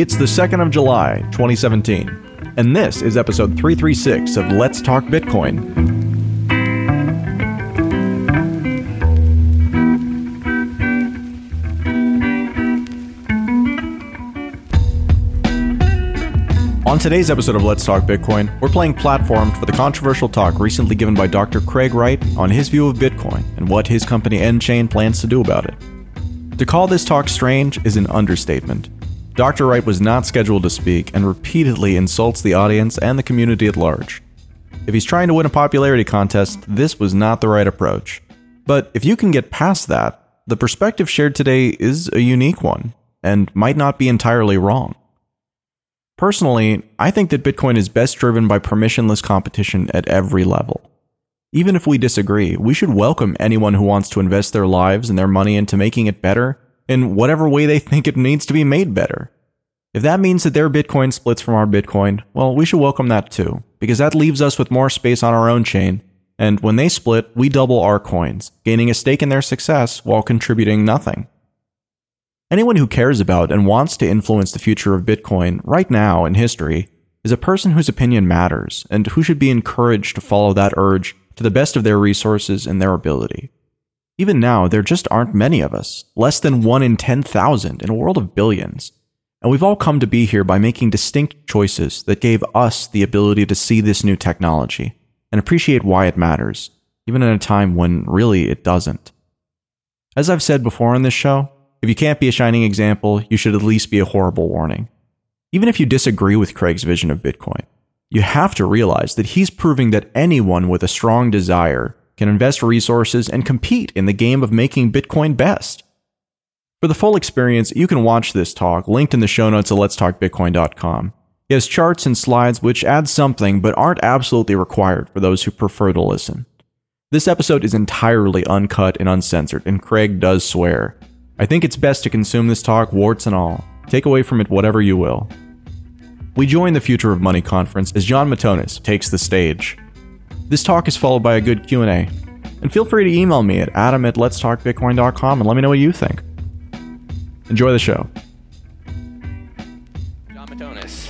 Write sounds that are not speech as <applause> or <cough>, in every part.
It's the 2nd of July, 2017, and this is episode 336 of Let's Talk Bitcoin. On today's episode of Let's Talk Bitcoin, we're playing platform for the controversial talk recently given by Dr. Craig Wright on his view of Bitcoin and what his company nChain plans to do about it. To call this talk strange is an understatement. Dr. Wright was not scheduled to speak and repeatedly insults the audience and the community at large. If he's trying to win a popularity contest, this was not the right approach. But if you can get past that, the perspective shared today is a unique one and might not be entirely wrong. Personally, I think that Bitcoin is best driven by permissionless competition at every level. Even if we disagree, we should welcome anyone who wants to invest their lives and their money into making it better in whatever way they think it needs to be made better. If that means that their Bitcoin splits from our Bitcoin, well, we should welcome that too, because that leaves us with more space on our own chain, and when they split, we double our coins, gaining a stake in their success while contributing nothing. Anyone who cares about and wants to influence the future of Bitcoin right now in history is a person whose opinion matters and who should be encouraged to follow that urge to the best of their resources and their ability. Even now, there just aren't many of us, less than 1 in 10,000 in a world of billions. And we've all come to be here by making distinct choices that gave us the ability to see this new technology and appreciate why it matters, even in a time when really it doesn't. As I've said before on this show, if you can't be a shining example, you should at least be a horrible warning. Even if you disagree with Craig's vision of Bitcoin, you have to realize that he's proving that anyone with a strong desire can invest resources and compete in the game of making Bitcoin best. For the full experience, you can watch this talk linked in the show notes at letstalkbitcoin.com. He has charts and slides which add something but aren't absolutely required for those who prefer to listen. This episode is entirely uncut and uncensored, and Craig does swear, I think it's best to consume this talk warts and all. Take away from it whatever you will. We join the Future of Money conference as Jon Matonis takes the stage. This talk is followed by a good Q&A. And feel free to email me at adam at letstalkbitcoin.com and let me know what you think. Enjoy the show. Jon Matonis.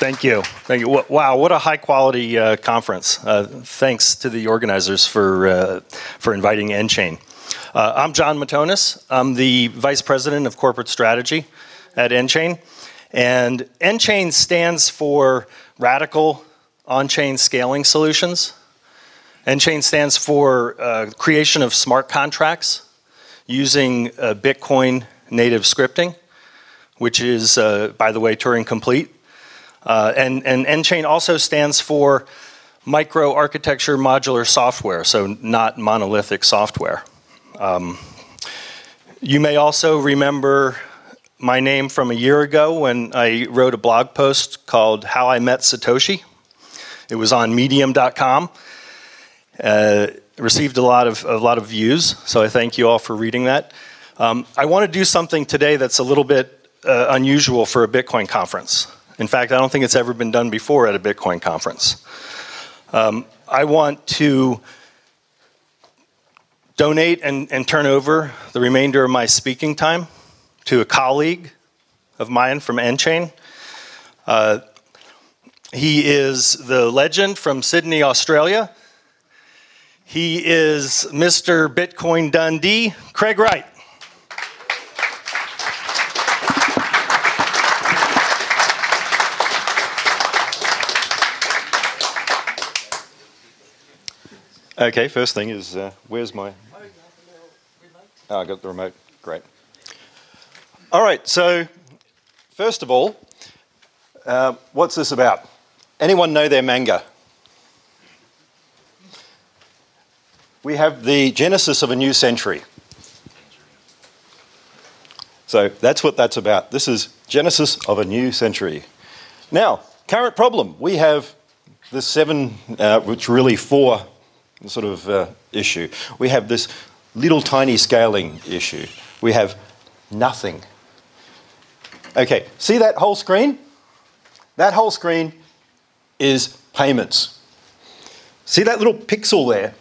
Thank you. Thank you. Wow, what a high quality uh, conference. Uh, thanks to the organizers for, uh, for inviting nChain. Uh, I'm Jon Matonis. I'm the Vice President of Corporate Strategy at nChain. And nChain stands for Radical On Chain Scaling Solutions. nChain stands for uh, creation of smart contracts using uh, Bitcoin native scripting, which is, by the way, Turing complete. Uh, and, and nChain also stands for microarchitecture modular software, so not monolithic software. Um, you may also remember my name from a year ago when I wrote a blog post called How I Met Satoshi. It was on medium.com. Uh, received a lot of a lot of views, so I thank you all for reading that. Um, I want to do something today that's a little bit uh, unusual for a Bitcoin conference. In fact, I don't think it's ever been done before at a Bitcoin conference. Um, I want to donate and, and turn over the remainder of my speaking time to a colleague of mine from nChain. Uh, he is the legend from Sydney, Australia. He is Mr. Bitcoin Dundee, Craig Wright. Okay, first thing is uh, where's my. Oh, I got the remote. Great. All right, so first of all, uh, what's this about? Anyone know their manga? We have the genesis of a new century. So that's what that's about. This is genesis of a new century. Now, current problem. We have the seven, uh, which really four sort of uh, issue. We have this little tiny scaling issue. We have nothing. Okay, see that whole screen? That whole screen is payments. See that little pixel there?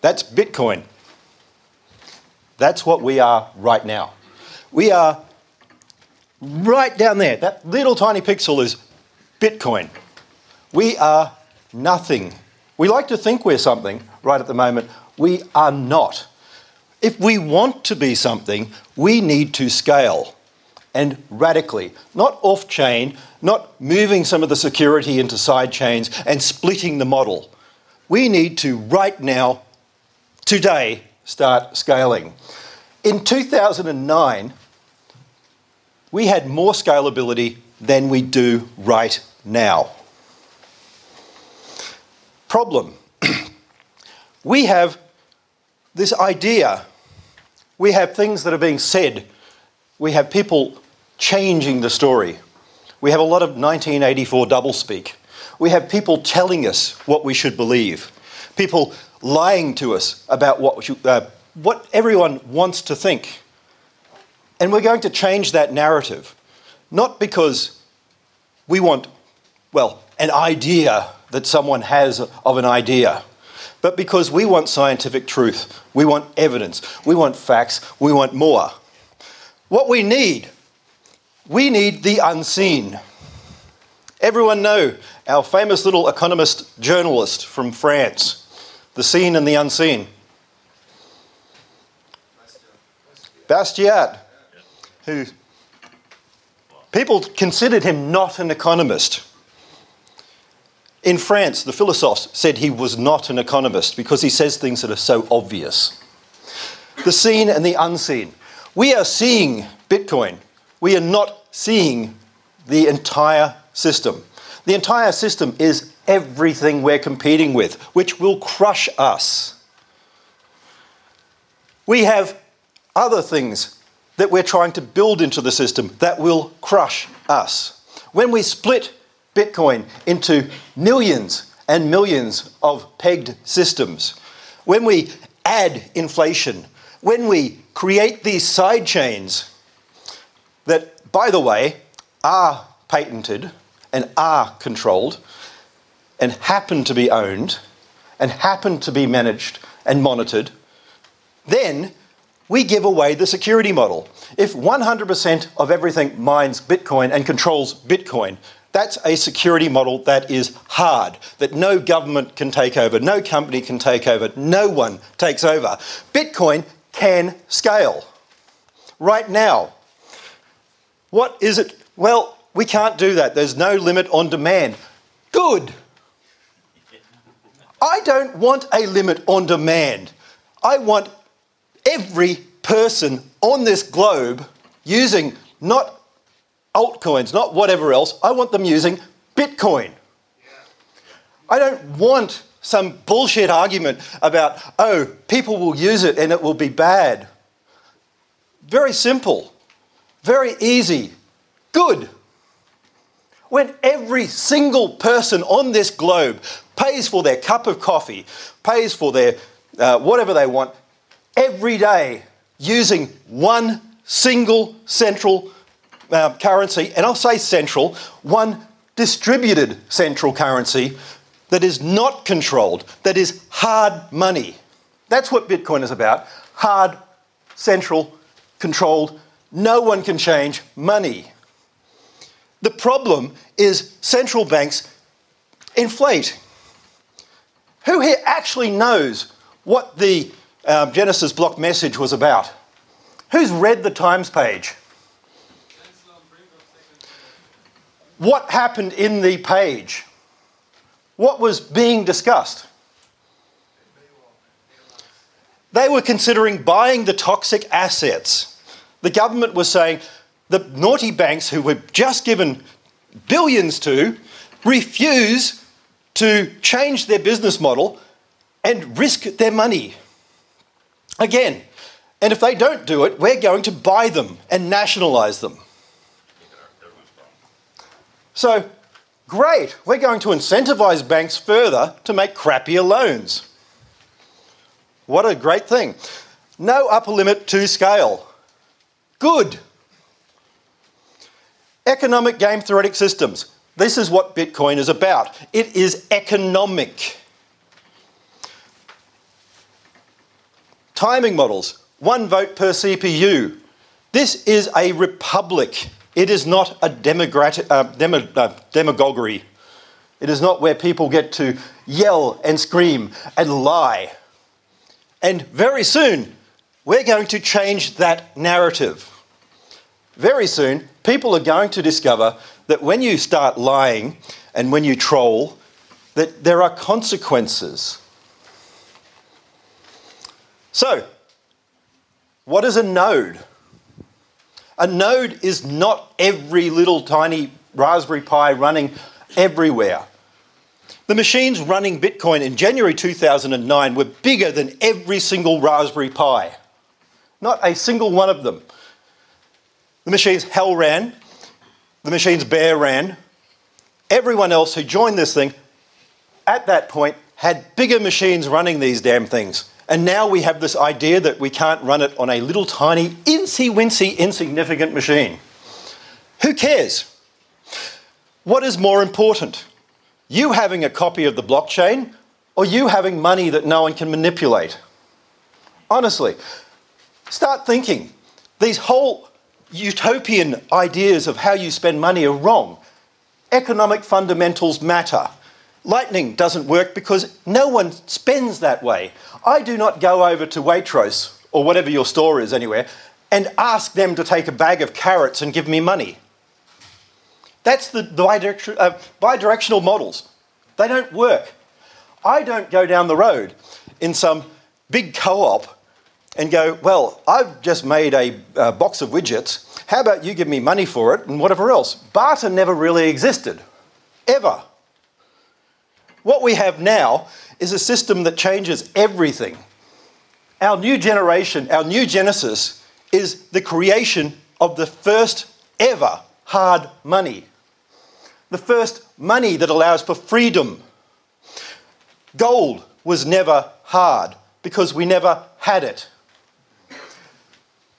That's Bitcoin. That's what we are right now. We are right down there. That little tiny pixel is Bitcoin. We are nothing. We like to think we're something right at the moment. We are not. If we want to be something, we need to scale and radically, not off chain, not moving some of the security into side chains and splitting the model. We need to, right now, today, start scaling. In 2009, we had more scalability than we do right now. Problem <clears throat> we have this idea, we have things that are being said, we have people changing the story. We have a lot of 1984 doublespeak. We have people telling us what we should believe, people lying to us about what, uh, what everyone wants to think. And we're going to change that narrative, not because we want, well, an idea that someone has of an idea, but because we want scientific truth, we want evidence, we want facts, we want more. What we need we need the unseen. Everyone know our famous little economist journalist from France, the seen and the unseen. Bastiat, who people considered him not an economist. In France, the philosophes said he was not an economist because he says things that are so obvious. The seen and the unseen. We are seeing Bitcoin we are not seeing the entire system. The entire system is everything we're competing with, which will crush us. We have other things that we're trying to build into the system that will crush us. When we split Bitcoin into millions and millions of pegged systems, when we add inflation, when we create these side chains, that, by the way, are patented and are controlled and happen to be owned and happen to be managed and monitored, then we give away the security model. If 100% of everything mines Bitcoin and controls Bitcoin, that's a security model that is hard, that no government can take over, no company can take over, no one takes over. Bitcoin can scale. Right now, what is it? Well, we can't do that. There's no limit on demand. Good. I don't want a limit on demand. I want every person on this globe using not altcoins, not whatever else, I want them using Bitcoin. I don't want some bullshit argument about, oh, people will use it and it will be bad. Very simple. Very easy. Good. When every single person on this globe pays for their cup of coffee, pays for their uh, whatever they want, every day using one single central uh, currency, and I'll say central, one distributed central currency that is not controlled, that is hard money. That's what Bitcoin is about hard, central, controlled no one can change money. The problem is central banks inflate. Who here actually knows what the um, Genesis block message was about? Who's read the Times page? What happened in the page? What was being discussed? They were considering buying the toxic assets the government was saying the naughty banks who were just given billions to refuse to change their business model and risk their money. Again, and if they don't do it, we're going to buy them and nationalise them. So, great, we're going to incentivise banks further to make crappier loans. What a great thing. No upper limit to scale. Good. Economic game theoretic systems. This is what Bitcoin is about. It is economic. Timing models. one vote per CPU. This is a republic. It is not a democratic, uh, uh, demagoguery. It is not where people get to yell and scream and lie. And very soon, we're going to change that narrative. Very soon, people are going to discover that when you start lying and when you troll, that there are consequences. So, what is a node? A node is not every little tiny Raspberry Pi running everywhere. The machines running Bitcoin in January 2009 were bigger than every single Raspberry Pi. Not a single one of them. The machines Hal ran, the machines Bear ran. Everyone else who joined this thing at that point had bigger machines running these damn things. And now we have this idea that we can't run it on a little tiny, incy wincy, insignificant machine. Who cares? What is more important? You having a copy of the blockchain or you having money that no one can manipulate? Honestly, start thinking. These whole utopian ideas of how you spend money are wrong. Economic fundamentals matter. Lightning doesn't work because no one spends that way. I do not go over to Waitrose or whatever your store is anywhere and ask them to take a bag of carrots and give me money. That's the bidirectional, uh, bidirectional models. They don't work. I don't go down the road in some big co op and go, Well, I've just made a, a box of widgets. How about you give me money for it and whatever else? Barter never really existed, ever. What we have now is a system that changes everything. Our new generation, our new Genesis, is the creation of the first ever hard money. The first money that allows for freedom. Gold was never hard because we never had it.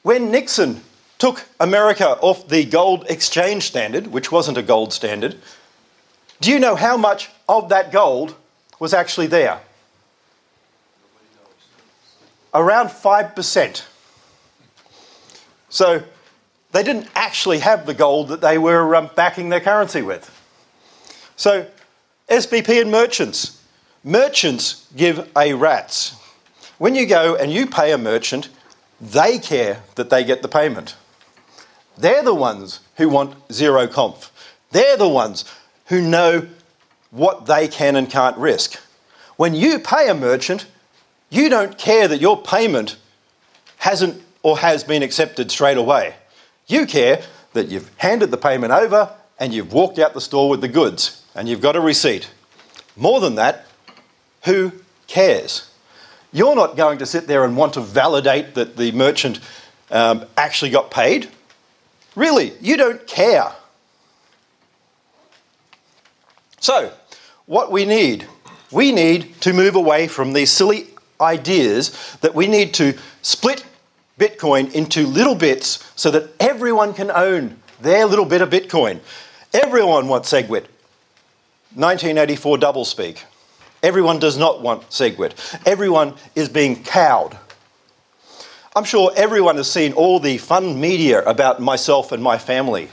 When Nixon took America off the gold exchange standard, which wasn't a gold standard, do you know how much of that gold was actually there? Around 5%. So they didn't actually have the gold that they were um, backing their currency with. So, SPV and merchants. Merchants give a rats. When you go and you pay a merchant, they care that they get the payment. They're the ones who want zero conf. They're the ones who know what they can and can't risk. When you pay a merchant, you don't care that your payment hasn't or has been accepted straight away. You care that you've handed the payment over and you've walked out the store with the goods and you've got a receipt. More than that, who cares? You're not going to sit there and want to validate that the merchant um, actually got paid. Really, you don't care. So, what we need, we need to move away from these silly ideas that we need to split Bitcoin into little bits so that everyone can own their little bit of Bitcoin. Everyone wants SegWit. 1984 doublespeak. Everyone does not want SegWit. Everyone is being cowed. I'm sure everyone has seen all the fun media about myself and my family.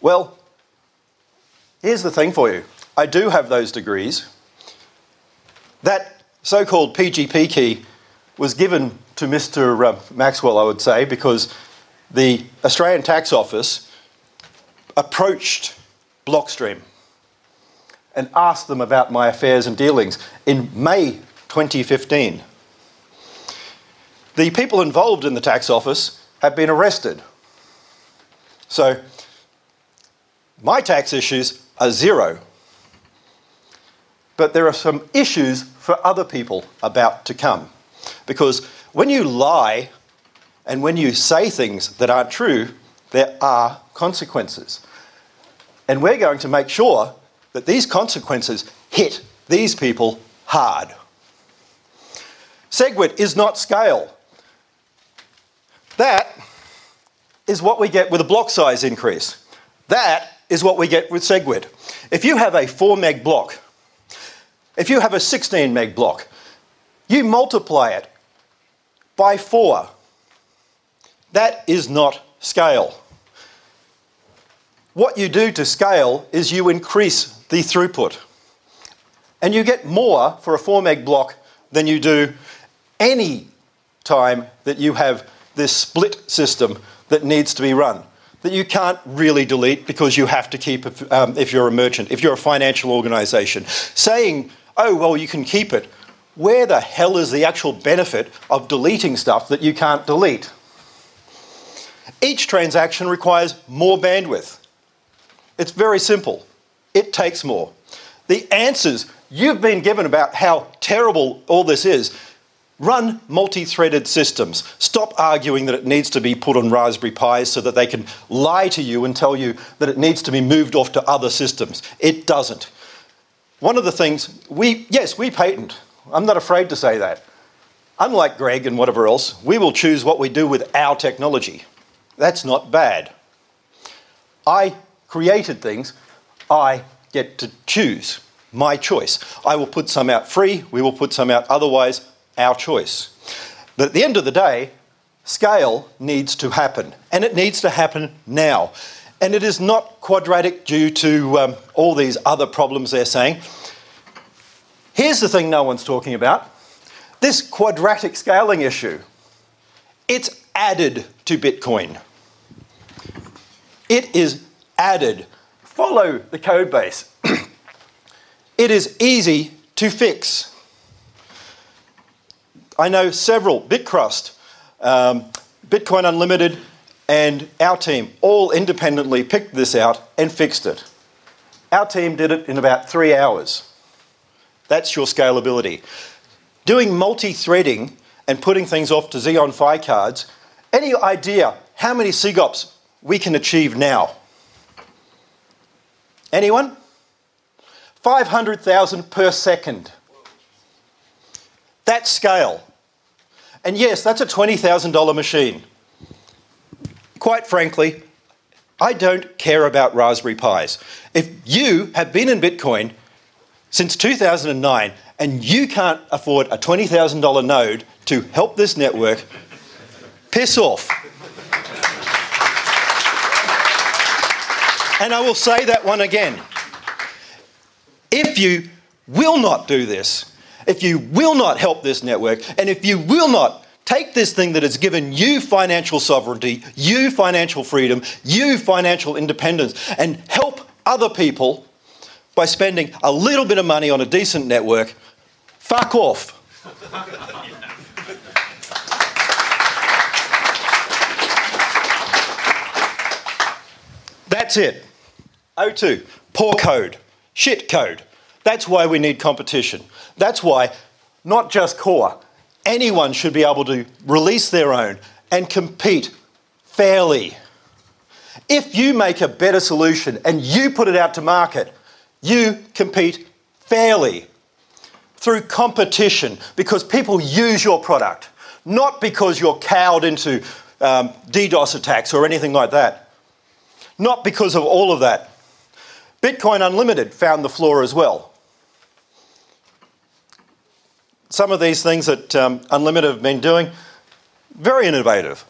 Well, here's the thing for you I do have those degrees. That so called PGP key was given to Mr. Uh, Maxwell, I would say, because the Australian Tax Office approached Blockstream and asked them about my affairs and dealings in May 2015. The people involved in the tax office have been arrested. So, my tax issues are zero. But there are some issues for other people about to come. Because when you lie and when you say things that aren't true, there are consequences. And we're going to make sure that these consequences hit these people hard. SegWit is not scale. That is what we get with a block size increase. That is what we get with SegWit. If you have a 4 meg block, if you have a 16 meg block, you multiply it by four. That is not scale. What you do to scale is you increase the throughput. And you get more for a 4 meg block than you do any time that you have this split system that needs to be run that you can't really delete because you have to keep it um, if you're a merchant, if you're a financial organization. Saying, oh, well, you can keep it, where the hell is the actual benefit of deleting stuff that you can't delete? Each transaction requires more bandwidth. It's very simple. It takes more. The answers you've been given about how terrible all this is Run multi threaded systems. Stop arguing that it needs to be put on Raspberry Pis so that they can lie to you and tell you that it needs to be moved off to other systems. It doesn't. One of the things we, yes, we patent. I'm not afraid to say that. Unlike Greg and whatever else, we will choose what we do with our technology. That's not bad. I created things, I get to choose. My choice. I will put some out free, we will put some out otherwise our choice. But at the end of the day, scale needs to happen, and it needs to happen now. And it is not quadratic due to um, all these other problems they're saying. Here's the thing no one's talking about this quadratic scaling issue. It's added to Bitcoin. It is added. Follow the code base. <clears throat> it is easy to fix. I know several, Bitcrust, um, Bitcoin Unlimited, and our team all independently picked this out and fixed it. Our team did it in about three hours. That's your scalability. Doing multi threading and putting things off to Xeon Phi cards, any idea how many SIGOPS we can achieve now? Anyone? 500,000 per second. That scale. And yes, that's a $20,000 machine. Quite frankly, I don't care about Raspberry Pis. If you have been in Bitcoin since 2009 and you can't afford a $20,000 node to help this network, piss off. And I will say that one again. If you will not do this, if you will not help this network, and if you will not take this thing that has given you financial sovereignty, you financial freedom, you financial independence, and help other people by spending a little bit of money on a decent network, fuck off. That's it. O2, poor code, shit code. That's why we need competition. That's why not just Core, anyone should be able to release their own and compete fairly. If you make a better solution and you put it out to market, you compete fairly through competition because people use your product, not because you're cowed into um, DDoS attacks or anything like that. Not because of all of that. Bitcoin Unlimited found the floor as well. some of these things that um, Unlimited have been doing, very innovative.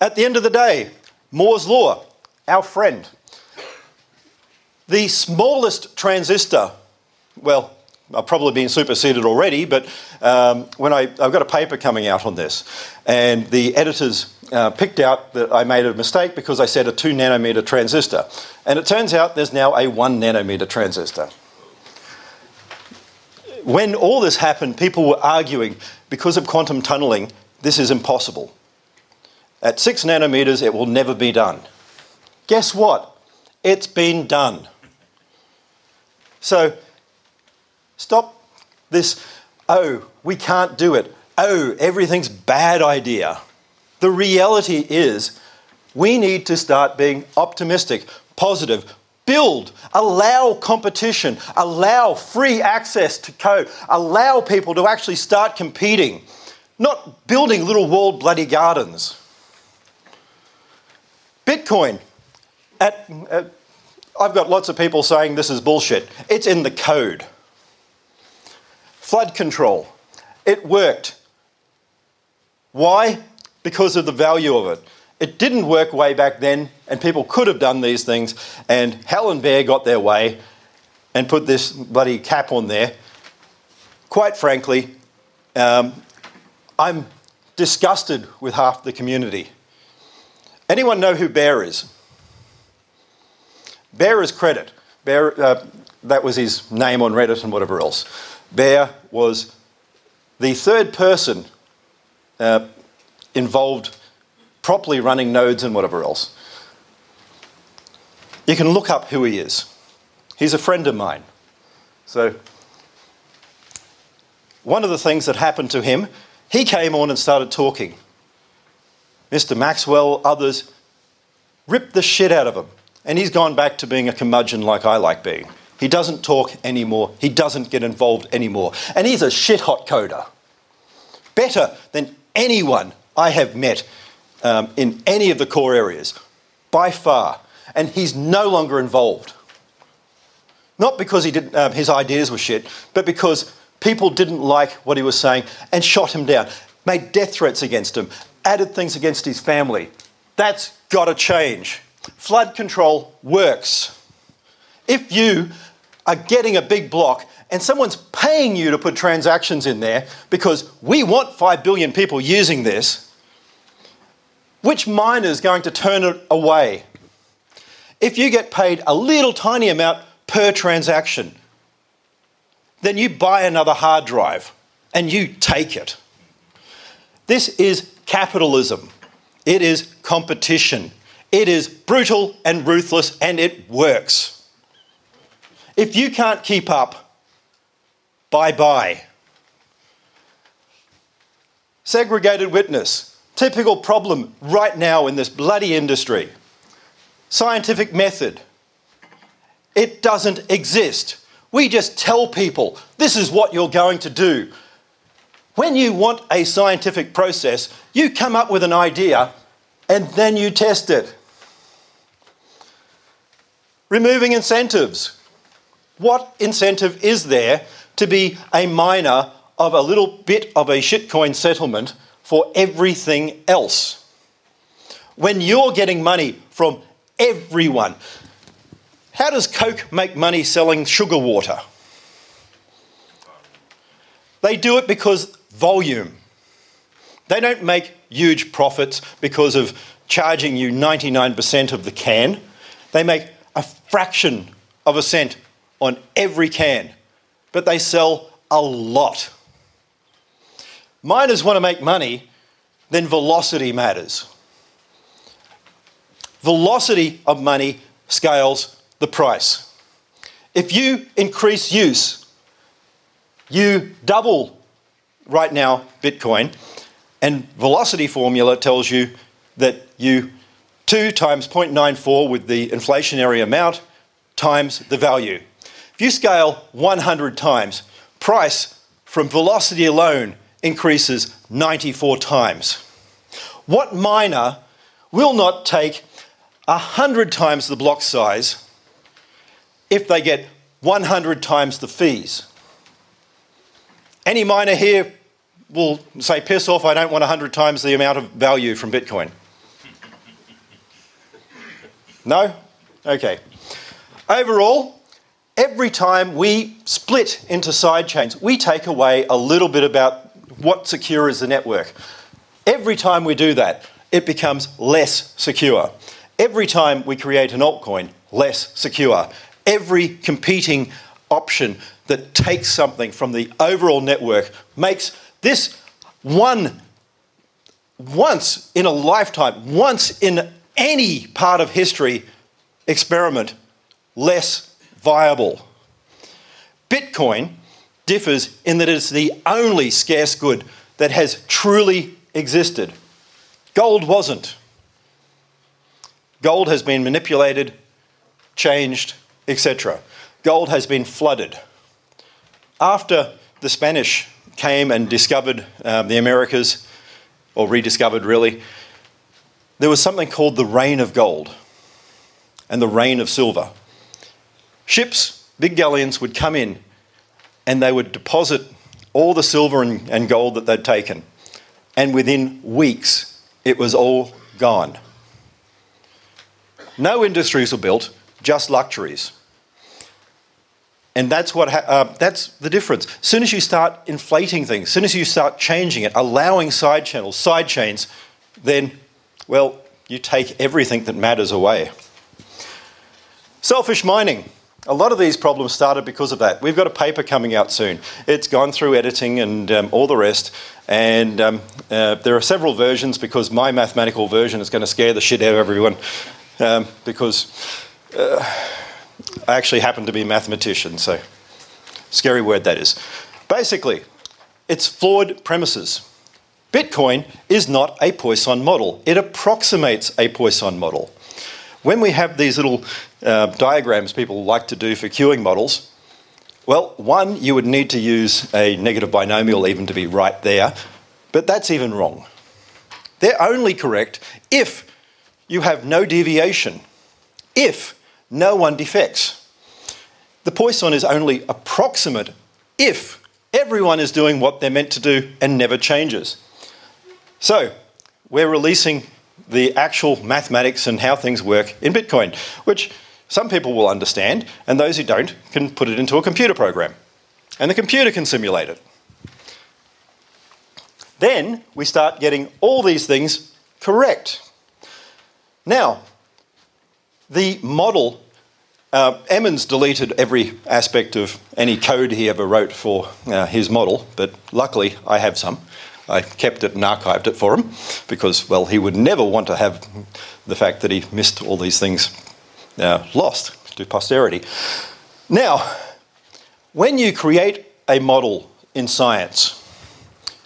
At the end of the day, Moore's Law, our friend. The smallest transistor, well, I've probably been superseded already, but um, when I, I've got a paper coming out on this, and the editors uh, picked out that I made a mistake because I said a two nanometer transistor. And it turns out there's now a one nanometer transistor when all this happened, people were arguing because of quantum tunneling, this is impossible. At six nanometers, it will never be done. Guess what? It's been done. So stop this, oh, we can't do it. Oh, everything's bad idea. The reality is we need to start being optimistic, positive, build, allow competition, allow free access to code, allow people to actually start competing, not building little walled bloody gardens. Bitcoin, at, at, I've got lots of people saying this is bullshit. It's in the code. Flood control, it worked. Why? Because of the value of it. It didn't work way back then, and people could have done these things, and Hal and Bear got their way and put this bloody cap on there. Quite frankly, um, I'm disgusted with half the community. Anyone know who Bear is? Bear is credit. Bear, uh, that was his name on Reddit and whatever else. Bear was the third person uh, involved properly running nodes and whatever else. You can look up who he is. He's a friend of mine. So, one of the things that happened to him, he came on and started talking. Mr. Maxwell, others, ripped the shit out of him. And he's gone back to being a curmudgeon like I like being. He doesn't talk anymore. He doesn't get involved anymore. And he's a shit hot coder. Better than anyone I have met um, in any of the core areas, by far. And he's no longer involved. Not because he didn't, uh, his ideas were shit, but because people didn't like what he was saying and shot him down, made death threats against him, added things against his family. That's got to change. Flood control works. If you are getting a big block and someone's paying you to put transactions in there because we want 5 billion people using this, which miner is going to turn it away? If you get paid a little tiny amount per transaction, then you buy another hard drive and you take it. This is capitalism. It is competition. It is brutal and ruthless and it works. If you can't keep up, bye bye. Segregated witness, typical problem right now in this bloody industry. Scientific method, it doesn't exist. We just tell people this is what you're going to do. When you want a scientific process, you come up with an idea and then you test it. Removing incentives. What incentive is there to be a miner of a little bit of a shitcoin settlement for everything else? When you're getting money from everyone, how does Coke make money selling sugar water? They do it because volume. They don't make huge profits because of charging you 99% of the can. They make a fraction of a cent on every can, but they sell a lot. Miners want to make money, then velocity matters. Velocity of money scales the price. If you increase use, you double right now Bitcoin, and velocity formula tells you that you 2 times 0.94 with the inflationary amount times the value. If you scale 100 times, price from velocity alone increases 94 times. What miner will not take 100 times the block size if they get 100 times the fees. Any miner here will say, piss off, I don't want 100 times the amount of value from Bitcoin. No? Okay. Overall, every time we split into side chains, we take away a little bit about what secure is the network. Every time we do that, it becomes less secure. Every time we create an altcoin, less secure every competing option that takes something from the overall network makes this one once in a lifetime, once in any part of history experiment less viable. Bitcoin differs in that it's the only scarce good that has truly existed. Gold wasn't. Gold has been manipulated, changed, etc. Gold has been flooded. After the Spanish came and discovered um, the Americas, or rediscovered really, there was something called the reign of gold and the reign of silver. Ships, big galleons, would come in and they would deposit all the silver and, and gold that they'd taken. and within weeks, it was all gone. No industries were built, just luxuries. And that's what ha- uh, that's the difference. As soon as you start inflating things, as soon as you start changing it, allowing side channels, side chains, then, well, you take everything that matters away. Selfish mining. A lot of these problems started because of that. We've got a paper coming out soon. It's gone through editing and um, all the rest, and um, uh, there are several versions because my mathematical version is going to scare the shit out of everyone um, because. Uh, I actually happen to be a mathematician, so scary word that is. Basically, it's flawed premises. Bitcoin is not a Poisson model, it approximates a Poisson model. When we have these little uh, diagrams people like to do for queuing models, well, one, you would need to use a negative binomial even to be right there, but that's even wrong. They're only correct if you have no deviation, if no one defects. The Poisson is only approximate if everyone is doing what they're meant to do and never changes. So, we're releasing the actual mathematics and how things work in Bitcoin, which some people will understand, and those who don't can put it into a computer program. And the computer can simulate it. Then we start getting all these things correct. Now, the model, uh, Emmons deleted every aspect of any code he ever wrote for uh, his model, but luckily I have some. I kept it and archived it for him because, well, he would never want to have the fact that he missed all these things uh, lost to posterity. Now, when you create a model in science,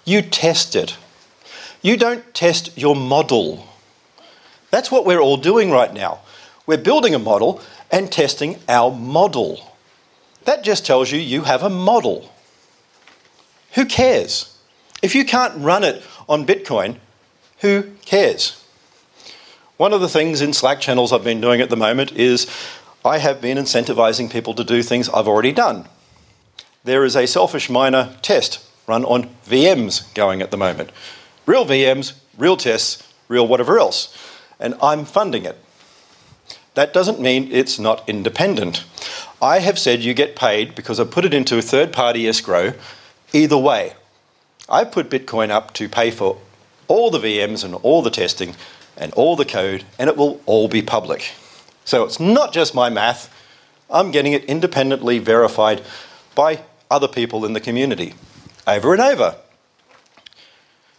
you test it. You don't test your model. That's what we're all doing right now. We're building a model and testing our model. That just tells you you have a model. Who cares? If you can't run it on Bitcoin, who cares? One of the things in Slack channels I've been doing at the moment is I have been incentivizing people to do things I've already done. There is a selfish miner test run on VMs going at the moment. Real VMs, real tests, real whatever else. And I'm funding it. That doesn't mean it's not independent. I have said you get paid because I put it into a third party escrow either way. I've put Bitcoin up to pay for all the VMs and all the testing and all the code, and it will all be public. So it's not just my math, I'm getting it independently verified by other people in the community over and over.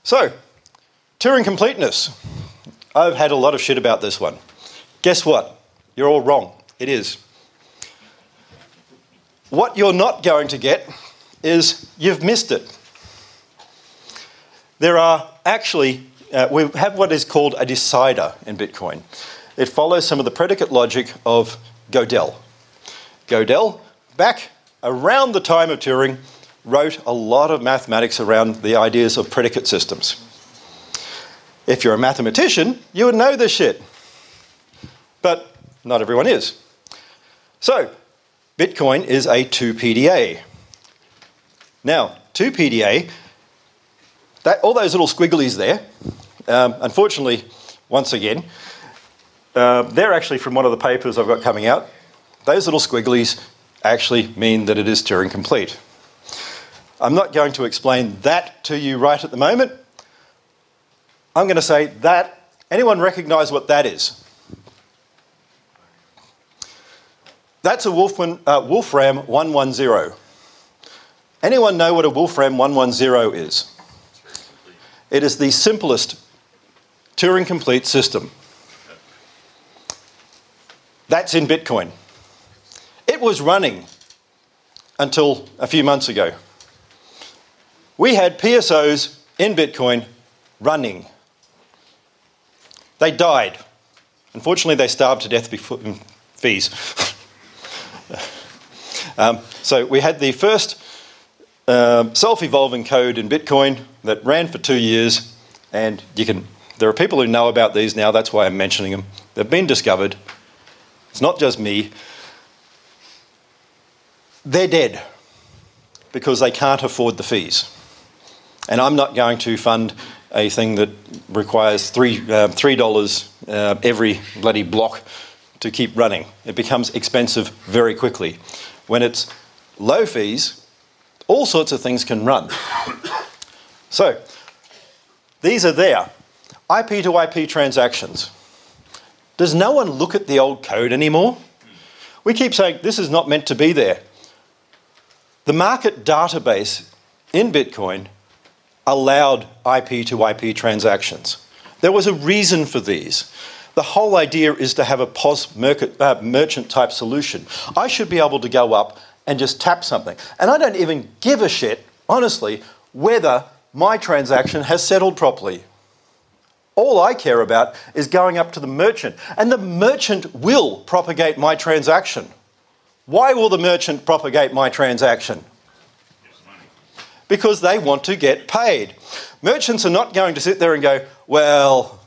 So, Turing completeness. I've had a lot of shit about this one. Guess what? You're all wrong. It is. What you're not going to get is you've missed it. There are actually, uh, we have what is called a decider in Bitcoin. It follows some of the predicate logic of Gödel. Gödel, back around the time of Turing, wrote a lot of mathematics around the ideas of predicate systems. If you're a mathematician, you would know this shit. But not everyone is. So, Bitcoin is a 2 PDA. Now, 2 PDA, that, all those little squigglies there, um, unfortunately, once again, uh, they're actually from one of the papers I've got coming out. Those little squigglies actually mean that it is Turing complete. I'm not going to explain that to you right at the moment. I'm going to say that. Anyone recognize what that is? That's a Wolfman, uh, Wolfram 110. Anyone know what a Wolfram 110 is? It is the simplest Turing complete system. That's in Bitcoin. It was running until a few months ago. We had PSOs in Bitcoin running. They died. Unfortunately, they starved to death before fees. <laughs> um, so we had the first uh, self-evolving code in Bitcoin that ran for two years, and you can. There are people who know about these now. That's why I'm mentioning them. They've been discovered. It's not just me. They're dead because they can't afford the fees. And I'm not going to fund a thing that requires three, uh, $3 uh, every bloody block to keep running. It becomes expensive very quickly. When it's low fees, all sorts of things can run. So, these are there IP to IP transactions. Does no one look at the old code anymore? We keep saying this is not meant to be there. The market database in Bitcoin allowed IP to IP transactions. There was a reason for these. The whole idea is to have a POS uh, merchant type solution. I should be able to go up and just tap something. And I don't even give a shit, honestly, whether my transaction has settled properly. All I care about is going up to the merchant, and the merchant will propagate my transaction. Why will the merchant propagate my transaction? Because they want to get paid. Merchants are not going to sit there and go, well,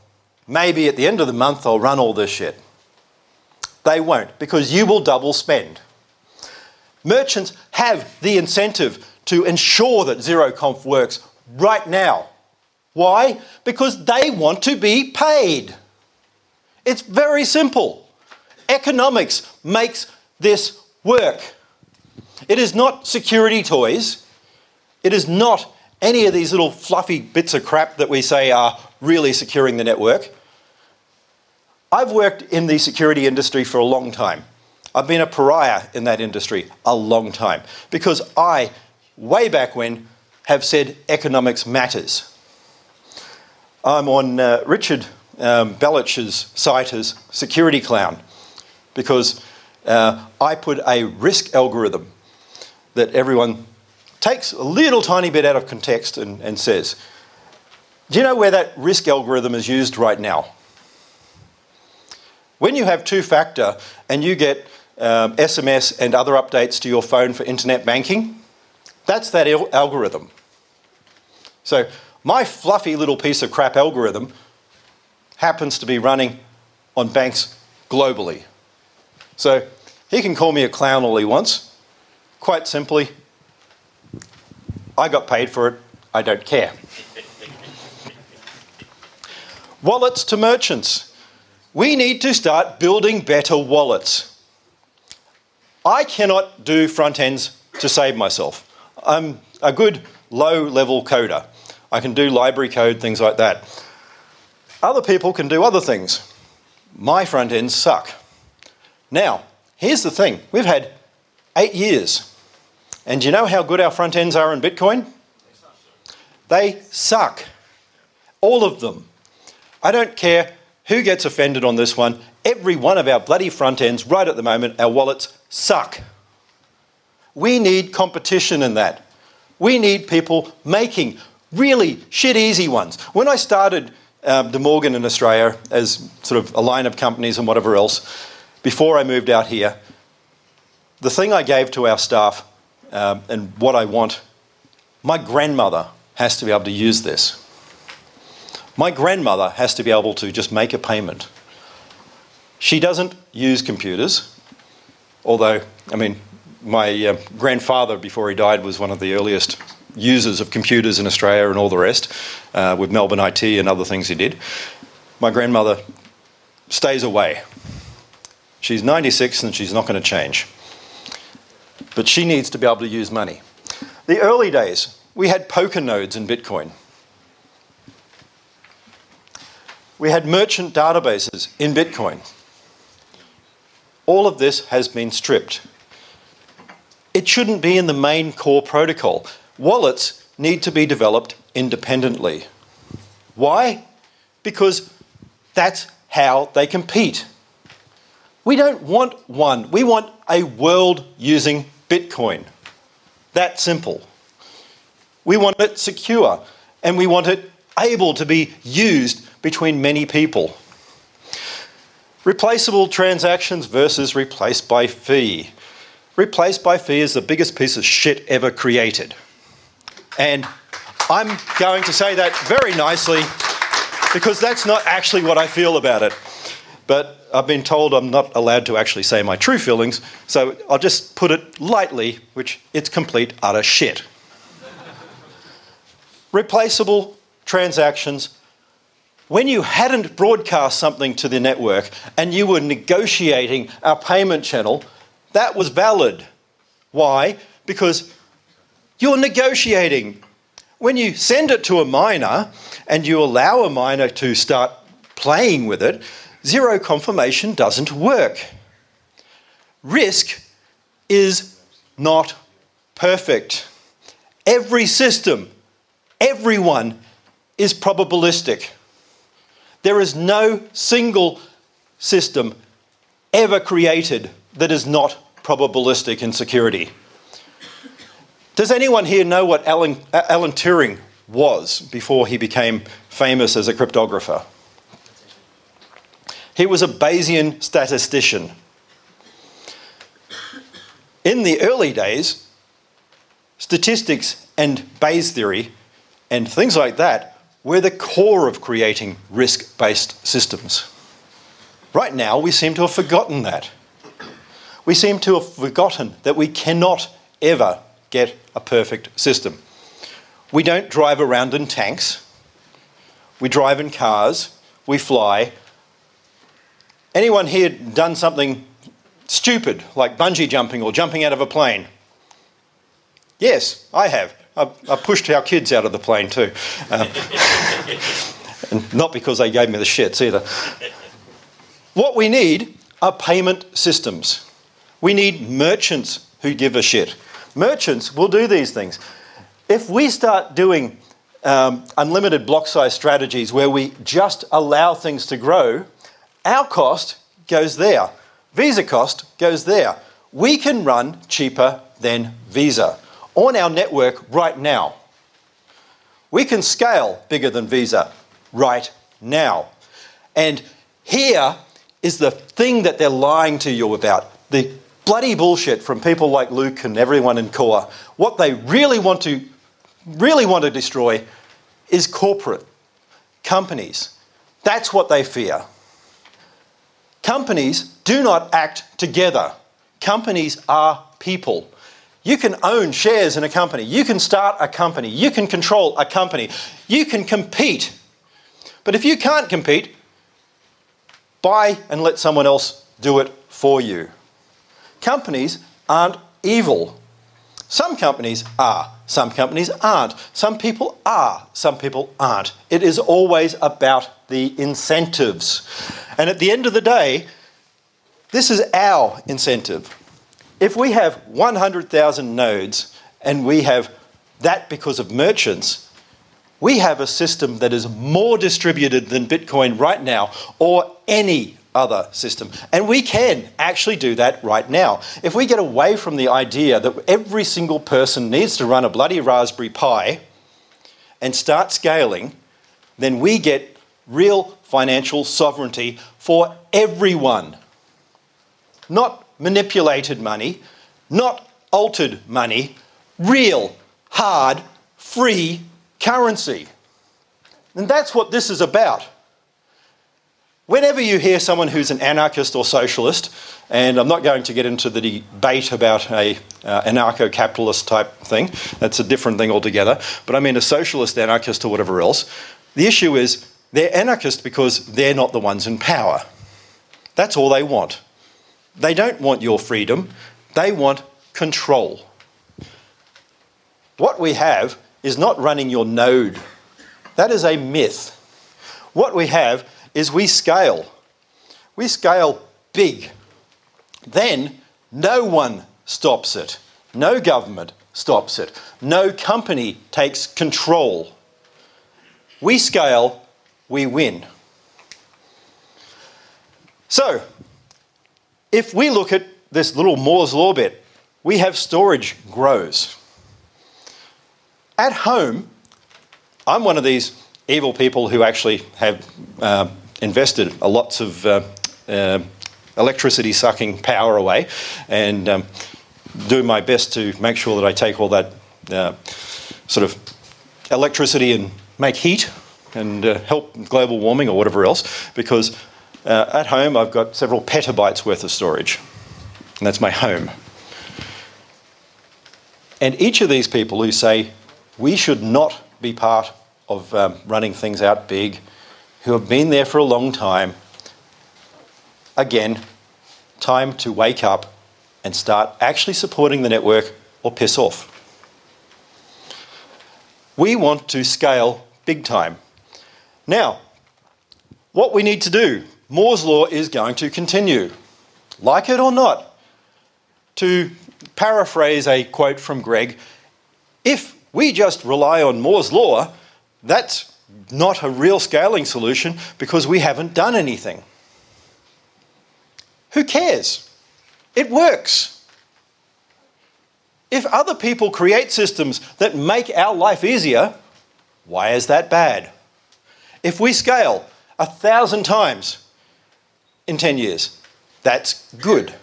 maybe at the end of the month I'll run all this shit. They won't, because you will double spend. Merchants have the incentive to ensure that ZeroConf works right now. Why? Because they want to be paid. It's very simple. Economics makes this work. It is not security toys. It is not any of these little fluffy bits of crap that we say are really securing the network. I've worked in the security industry for a long time. I've been a pariah in that industry a long time because I, way back when, have said economics matters. I'm on uh, Richard um, Bejtlich's site as Security Clown because uh, I put a risk algorithm that everyone takes a little tiny bit out of context and, and says, Do you know where that risk algorithm is used right now? When you have two factor and you get um, SMS and other updates to your phone for internet banking, that's that al- algorithm. So my fluffy little piece of crap algorithm happens to be running on banks globally. So he can call me a clown all he wants. Quite simply, I got paid for it, I don't care. <laughs> wallets to merchants. We need to start building better wallets. I cannot do front ends to save myself. I'm a good low level coder. I can do library code, things like that. Other people can do other things. My front ends suck. Now, here's the thing we've had eight years. And do you know how good our front ends are in Bitcoin? They suck. All of them. I don't care who gets offended on this one. Every one of our bloody front ends, right at the moment, our wallets suck. We need competition in that. We need people making really shit easy ones. When I started um, De Morgan in Australia as sort of a line of companies and whatever else, before I moved out here, the thing I gave to our staff um, and what I want, my grandmother has to be able to use this. My grandmother has to be able to just make a payment. She doesn't use computers, although, I mean, my uh, grandfather, before he died, was one of the earliest users of computers in Australia and all the rest, uh, with Melbourne IT and other things he did. My grandmother stays away. She's 96 and she's not going to change. But she needs to be able to use money. The early days, we had poker nodes in Bitcoin. We had merchant databases in Bitcoin. All of this has been stripped. It shouldn't be in the main core protocol. Wallets need to be developed independently. Why? Because that's how they compete. We don't want one, we want a world using Bitcoin. That simple. We want it secure and we want it able to be used between many people. Replaceable transactions versus replaced by fee. Replaced by fee is the biggest piece of shit ever created. And I'm going to say that very nicely because that's not actually what I feel about it. But I've been told I'm not allowed to actually say my true feelings, so I'll just put it lightly, which it's complete utter shit. Replaceable transactions when you hadn't broadcast something to the network and you were negotiating a payment channel, that was valid. Why? Because you're negotiating. When you send it to a miner and you allow a miner to start playing with it, zero confirmation doesn't work. Risk is not perfect. Every system, everyone is probabilistic. There is no single system ever created that is not probabilistic in security. Does anyone here know what Alan, Alan Turing was before he became famous as a cryptographer? He was a Bayesian statistician. In the early days, statistics and Bayes theory and things like that were the core of creating risk based systems. Right now, we seem to have forgotten that. We seem to have forgotten that we cannot ever get a perfect system. We don't drive around in tanks, we drive in cars, we fly. Anyone here done something stupid like bungee jumping or jumping out of a plane? Yes, I have. I, I pushed our kids out of the plane too. Uh, <laughs> and not because they gave me the shits either. What we need are payment systems. We need merchants who give a shit. Merchants will do these things. If we start doing um, unlimited block size strategies where we just allow things to grow, our cost goes there. Visa cost goes there. We can run cheaper than Visa on our network right now. We can scale bigger than Visa right now. And here is the thing that they're lying to you about the bloody bullshit from people like Luke and everyone in Core. What they really want to really want to destroy is corporate companies. That's what they fear. Companies do not act together. Companies are people. You can own shares in a company. You can start a company. You can control a company. You can compete. But if you can't compete, buy and let someone else do it for you. Companies aren't evil. Some companies are. Some companies aren't. Some people are. Some people aren't. It is always about the incentives. And at the end of the day, this is our incentive. If we have 100,000 nodes and we have that because of merchants, we have a system that is more distributed than Bitcoin right now or any other system. And we can actually do that right now. If we get away from the idea that every single person needs to run a bloody Raspberry Pi and start scaling, then we get real financial sovereignty for everyone. Not manipulated money, not altered money, real, hard, free currency. And that's what this is about. Whenever you hear someone who's an anarchist or socialist, and I'm not going to get into the debate about a uh, anarcho-capitalist type thing, that's a different thing altogether, but I mean a socialist anarchist or whatever else, the issue is they're anarchist because they're not the ones in power. That's all they want. They don't want your freedom, they want control. What we have is not running your node. That is a myth. What we have is we scale. We scale big. Then no one stops it. No government stops it. No company takes control. We scale, we win. So, if we look at this little Moore's Law bit, we have storage grows. At home, I'm one of these evil people who actually have uh, invested a lots of uh, uh, electricity sucking power away and um, do my best to make sure that I take all that uh, sort of electricity and make heat and uh, help global warming or whatever else because uh, at home I've got several petabytes worth of storage and that's my home. And each of these people who say we should not be part of um, running things out big, who have been there for a long time, again, time to wake up and start actually supporting the network or piss off. We want to scale big time. Now, what we need to do, Moore's Law is going to continue. Like it or not, to paraphrase a quote from Greg, if we just rely on Moore's Law, that's not a real scaling solution because we haven't done anything. Who cares? It works. If other people create systems that make our life easier, why is that bad? If we scale a thousand times in 10 years, that's good.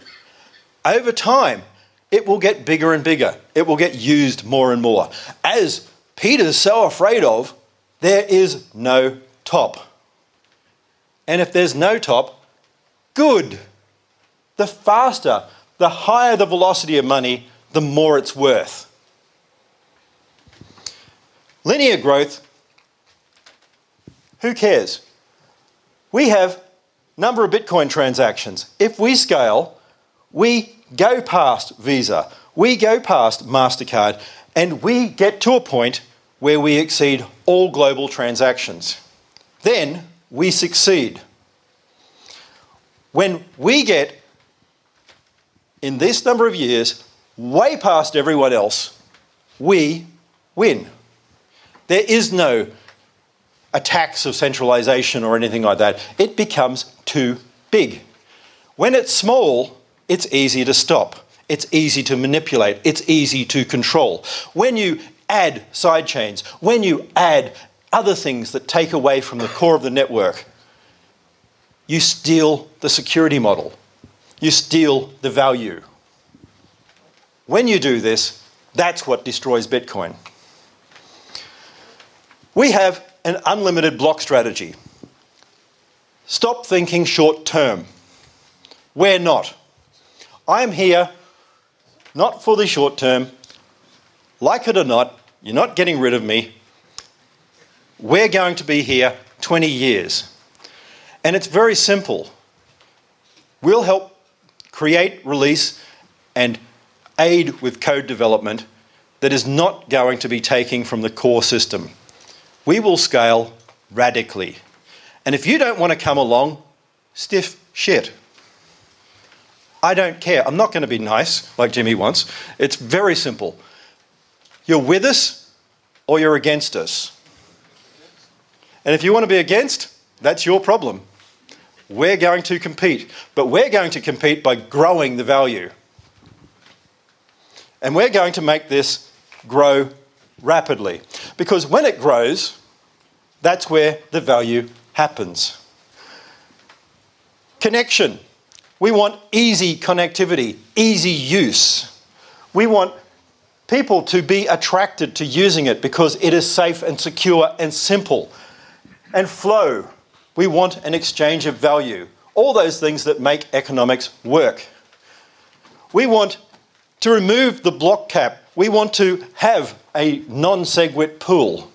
Over time, it will get bigger and bigger. It will get used more and more. As Peter's so afraid of, there is no top. And if there's no top, good. The faster, the higher the velocity of money, the more it's worth. Linear growth, who cares? We have number of Bitcoin transactions. If we scale, we go past Visa, we go past MasterCard, and we get to a point where we exceed all global transactions. Then we succeed. When we get, in this number of years, way past everyone else, we win. There is no attacks of centralization or anything like that. It becomes too big. When it's small, it's easy to stop. It's easy to manipulate. It's easy to control. When you add sidechains, when you add other things that take away from the core of the network, you steal the security model. You steal the value. When you do this, that's what destroys Bitcoin. We have an unlimited block strategy. Stop thinking short term. We're not. I'm here not for the short term. Like it or not, you're not getting rid of me. We're going to be here 20 years. And it's very simple. We'll help create, release, and aid with code development that is not going to be taking from the core system. We will scale radically. And if you don't want to come along, stiff shit. I don't care. I'm not going to be nice like Jimmy wants. It's very simple. You're with us or you're against us. And if you want to be against, that's your problem. We're going to compete, but we're going to compete by growing the value. And we're going to make this grow rapidly because when it grows, that's where the value happens. Connection. We want easy connectivity, easy use. We want people to be attracted to using it because it is safe and secure and simple. And flow. We want an exchange of value. All those things that make economics work. We want to remove the block cap. We want to have a non SegWit pool.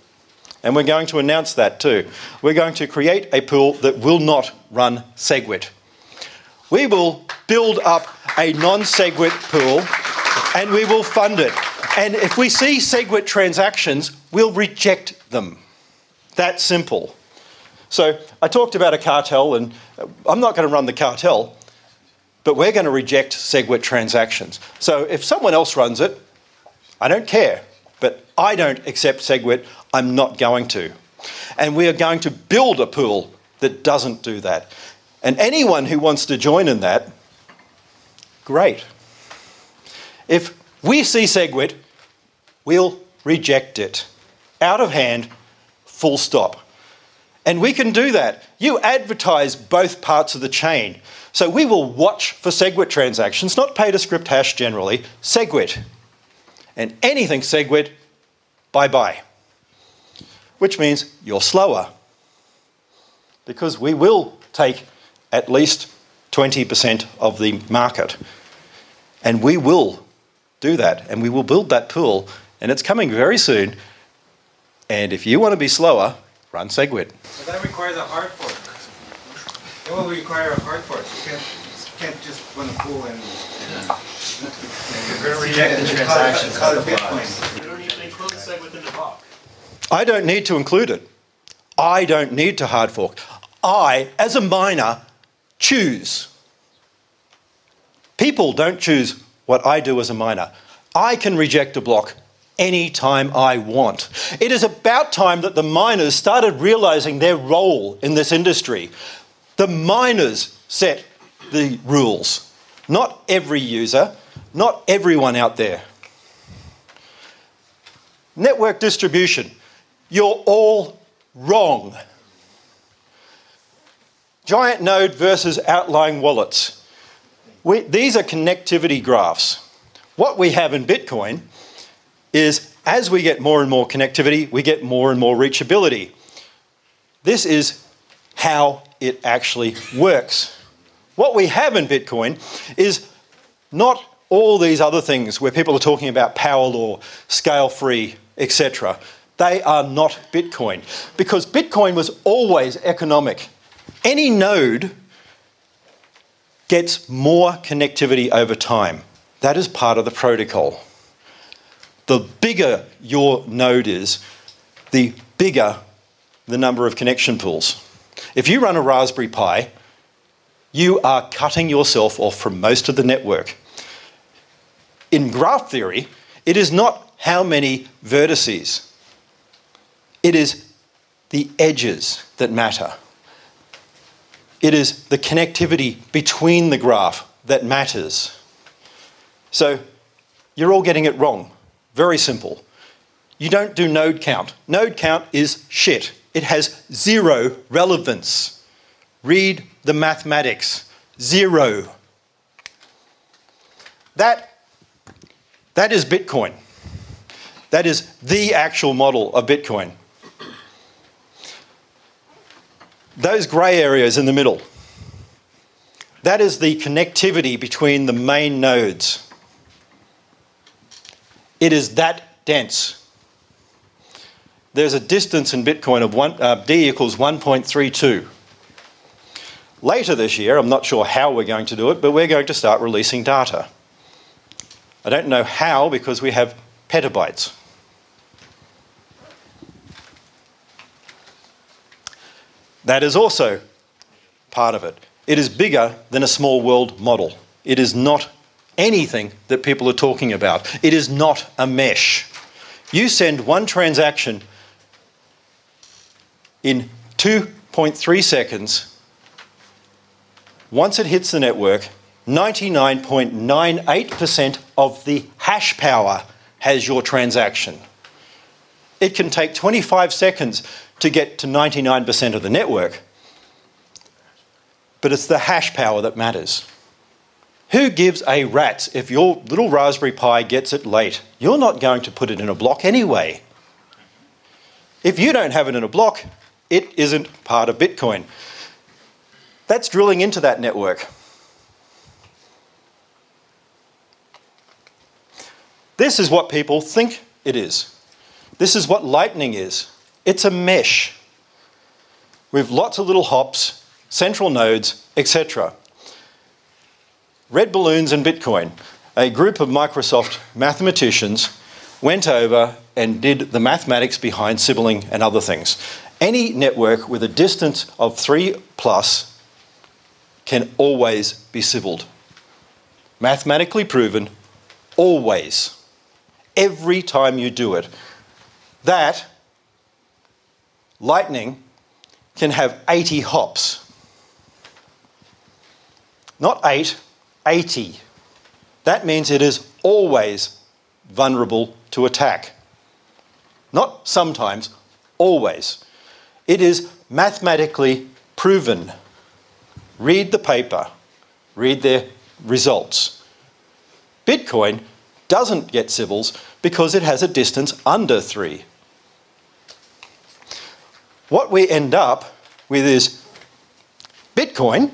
And we're going to announce that too. We're going to create a pool that will not run SegWit we will build up a non SegWit pool and we will fund it. And if we see SegWit transactions, we'll reject them. That simple. So I talked about a cartel, and uh, I'm not going to run the cartel, but we're going to reject SegWit transactions. So if someone else runs it, I don't care, but I don't accept SegWit, I'm not going to. And we are going to build a pool that doesn't do that. And anyone who wants to join in that, great. If we see SegWit, we'll reject it. Out of hand, full stop. And we can do that. You advertise both parts of the chain. So we will watch for SegWit transactions, not pay to script hash generally, SegWit. And anything SegWit, bye bye. Which means you're slower. Because we will take at least 20% of the market. And we will do that, and we will build that pool, and it's coming very soon. And if you want to be slower, run SegWit. But that requires a hard fork. It will require a hard fork. You can't, you can't just run a pool and. You're gonna reject the transactions. Call it Bitcoin. You don't even include SEG within the block. I don't need to include it. I don't need to hard fork. I, as a miner, choose. People don't choose what I do as a miner. I can reject a block anytime I want. It is about time that the miners started realizing their role in this industry. The miners set the rules, not every user, not everyone out there. Network distribution. You're all wrong. Giant node versus outlying wallets. We, these are connectivity graphs. What we have in Bitcoin is as we get more and more connectivity, we get more and more reachability. This is how it actually works. What we have in Bitcoin is not all these other things where people are talking about power law, scale free, etc. They are not Bitcoin because Bitcoin was always economic. Any node gets more connectivity over time. That is part of the protocol. The bigger your node is, the bigger the number of connection pools. If you run a Raspberry Pi, you are cutting yourself off from most of the network. In graph theory, it is not how many vertices, it is the edges that matter. It is the connectivity between the graph that matters. So you're all getting it wrong. Very simple. You don't do node count. Node count is shit. It has zero relevance. Read the mathematics. Zero. That, that is Bitcoin. That is the actual model of Bitcoin. Those grey areas in the middle, that is the connectivity between the main nodes. It is that dense. There's a distance in Bitcoin of one, uh, D equals 1.32. Later this year, I'm not sure how we're going to do it, but we're going to start releasing data. I don't know how because we have petabytes. That is also part of it. It is bigger than a small world model. It is not anything that people are talking about. It is not a mesh. You send one transaction in 2.3 seconds. Once it hits the network, 99.98% of the hash power has your transaction. It can take 25 seconds to get to 99% of the network, but it's the hash power that matters. Who gives a rat's if your little Raspberry Pi gets it late? You're not going to put it in a block anyway. If you don't have it in a block, it isn't part of Bitcoin. That's drilling into that network. This is what people think it is. This is what Lightning is. It's a mesh with lots of little hops, central nodes, etc. Red Balloons and Bitcoin. A group of Microsoft mathematicians went over and did the mathematics behind sibling and other things. Any network with a distance of 3 plus can always be Sybilled. Mathematically proven, always. Every time you do it. That lightning can have 80 hops. Not 8, 80. That means it is always vulnerable to attack. Not sometimes, always. It is mathematically proven. Read the paper, read their results. Bitcoin doesn't get Sybils because it has a distance under 3. What we end up with is Bitcoin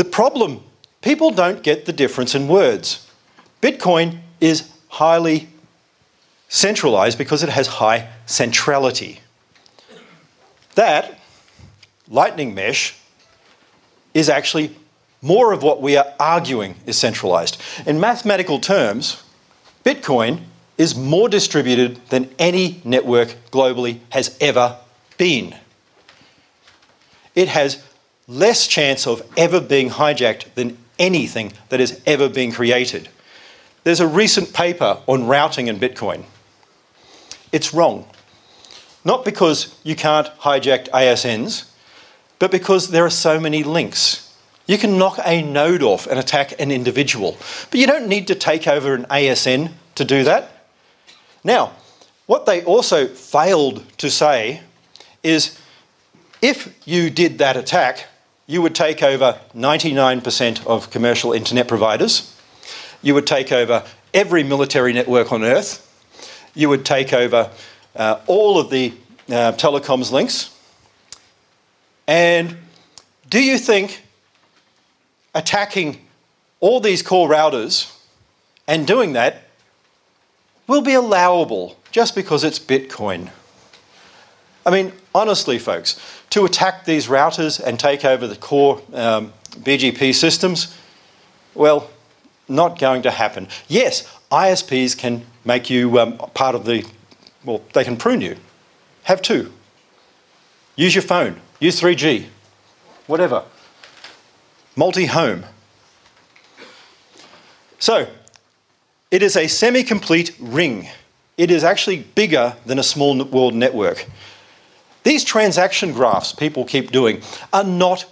the problem, people don't get the difference in words. Bitcoin is highly centralized because it has high centrality. That Lightning Mesh is actually more of what we are arguing is centralized. In mathematical terms, Bitcoin is more distributed than any network globally has ever been. It has less chance of ever being hijacked than anything that has ever been created. There's a recent paper on routing in Bitcoin. It's wrong. Not because you can't hijack ASNs, but because there are so many links. You can knock a node off and attack an individual, but you don't need to take over an ASN to do that. Now, what they also failed to say is if you did that attack, you would take over 99% of commercial internet providers, you would take over every military network on Earth, you would take over uh, all of the uh, telecoms links. And do you think attacking all these core routers and doing that will be allowable just because it's Bitcoin. I mean, honestly, folks, to attack these routers and take over the core um, BGP systems, well, not going to happen. Yes, ISPs can make you um, part of the, well, they can prune you. Have two. Use your phone, use 3G, whatever multi home. So, it is a semi complete ring. It is actually bigger than a small world network. These transaction graphs people keep doing are not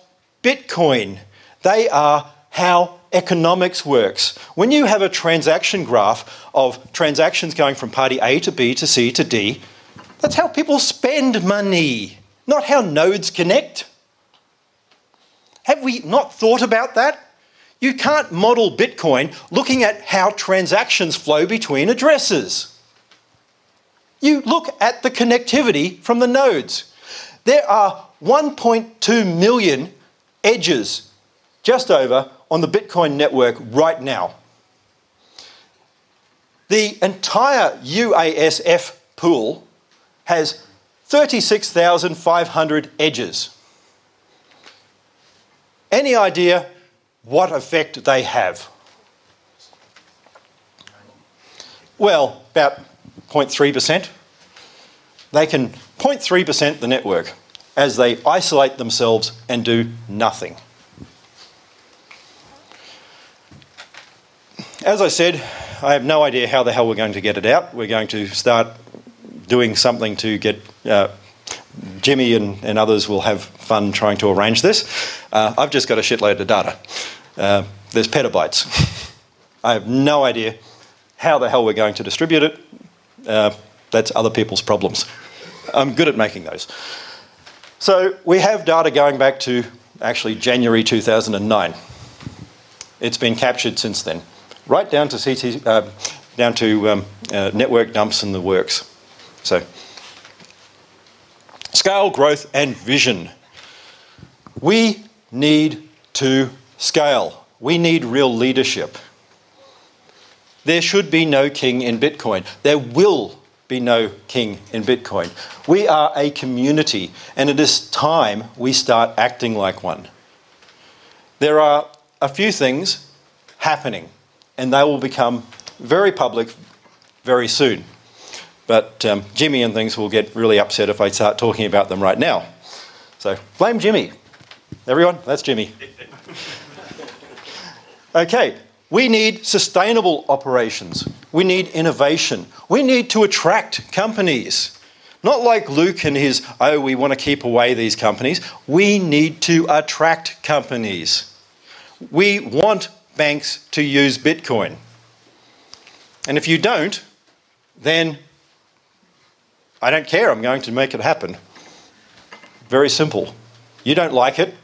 Bitcoin. They are how economics works. When you have a transaction graph of transactions going from party A to B to C to D, that's how people spend money, not how nodes connect. Have we not thought about that? You can't model Bitcoin looking at how transactions flow between addresses. You look at the connectivity from the nodes. There are 1.2 million edges just over on the Bitcoin network right now. The entire UASF pool has 36,500 edges. Any idea what effect they have? Well, about 0.3%. They can 0.3% the network as they isolate themselves and do nothing. As I said, I have no idea how the hell we're going to get it out. We're going to start doing something to get uh, Jimmy and, and others will have fun trying to arrange this. Uh, I've just got a shitload of data. Uh, there's petabytes. <laughs> I have no idea how the hell we're going to distribute it. Uh, that's other people's problems. I'm good at making those. So we have data going back to actually January 2009. It's been captured since then, right down to CT, uh, down to um, uh, network dumps and the works. So Scale, growth, and vision. We need to scale. We need real leadership. There should be no king in Bitcoin. There will be no king in Bitcoin. We are a community, and it is time we start acting like one. There are a few things happening, and they will become very public very soon. But um, Jimmy and things will get really upset if I start talking about them right now. So blame Jimmy. Everyone, that's Jimmy. <laughs> Okay, we need sustainable operations. We need innovation. We need to attract companies. Not like Luke and his, oh, we want to keep away these companies. We need to attract companies. We want banks to use Bitcoin. And if you don't, then I don't care, I'm going to make it happen. Very simple. You don't like it,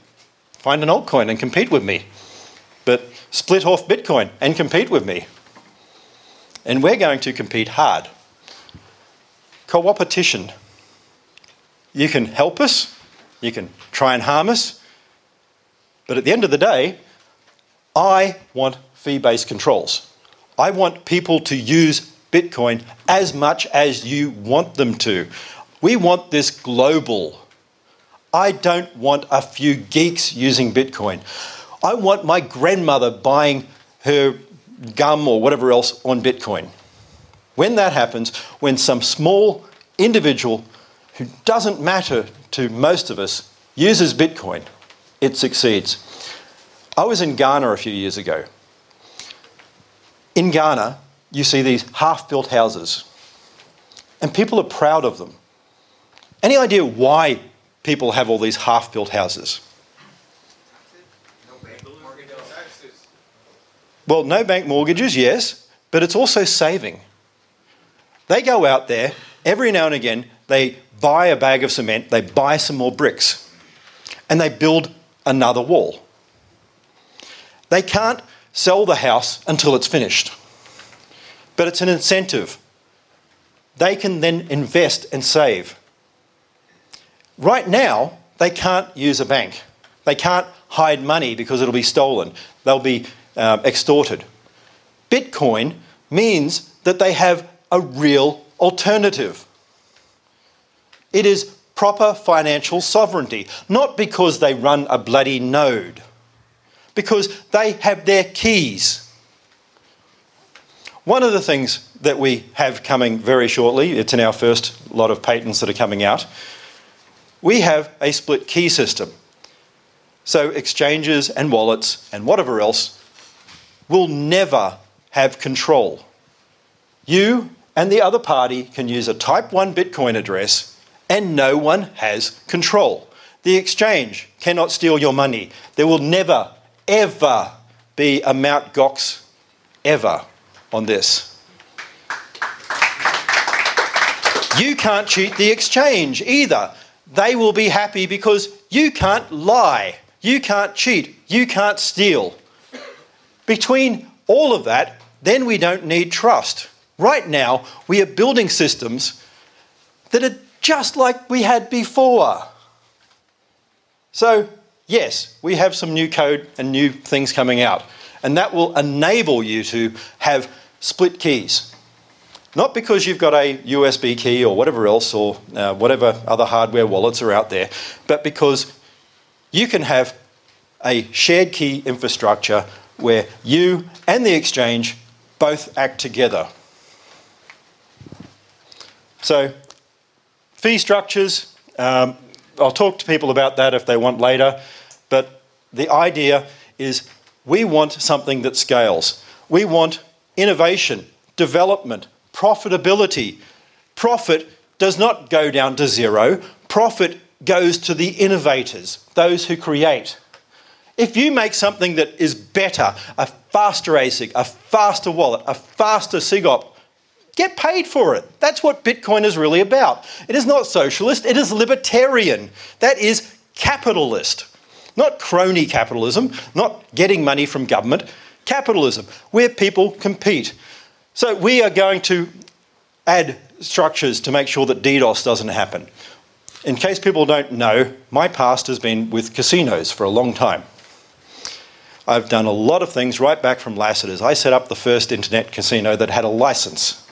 find an altcoin and compete with me. But split off Bitcoin and compete with me. And we're going to compete hard. Co-opetition. You can help us, you can try and harm us, but at the end of the day, I want fee based controls. I want people to use Bitcoin as much as you want them to. We want this global. I don't want a few geeks using Bitcoin. I want my grandmother buying her gum or whatever else on Bitcoin. When that happens, when some small individual who doesn't matter to most of us uses Bitcoin, it succeeds. I was in Ghana a few years ago. In Ghana, you see these half built houses, and people are proud of them. Any idea why people have all these half built houses? Well, no bank mortgages, yes, but it's also saving. They go out there every now and again, they buy a bag of cement, they buy some more bricks, and they build another wall. They can't sell the house until it's finished, but it's an incentive. They can then invest and save. Right now, they can't use a bank. They can't hide money because it'll be stolen. They'll be uh, extorted. Bitcoin means that they have a real alternative. It is proper financial sovereignty, not because they run a bloody node, because they have their keys. One of the things that we have coming very shortly, it's in our first lot of patents that are coming out, we have a split key system. So exchanges and wallets and whatever else will never have control. You and the other party can use a type 1 Bitcoin address and no one has control. The exchange cannot steal your money. There will never, ever be a Mount Gox ever on this. You can't cheat the exchange either. They will be happy because you can't lie, you can't cheat, you can't steal. Between all of that, then we don't need trust. Right now, we are building systems that are just like we had before. So, yes, we have some new code and new things coming out, and that will enable you to have split keys. Not because you've got a USB key or whatever else, or uh, whatever other hardware wallets are out there, but because you can have a shared key infrastructure where you and the exchange both act together. So, fee structures, um, I'll talk to people about that if they want later, but the idea is we want something that scales. We want innovation, development, profitability. Profit does not go down to zero, profit goes to the innovators, those who create. If you make something that is better, a faster ASIC, a faster wallet, a faster SIGOP, get paid for it. That's what Bitcoin is really about. It is not socialist, it is libertarian. That is capitalist. Not crony capitalism, not getting money from government, capitalism, where people compete. So we are going to add structures to make sure that DDoS doesn't happen. In case people don't know, my past has been with casinos for a long time. I've done a lot of things right back from Lasseter's. I set up the first internet casino that had a license.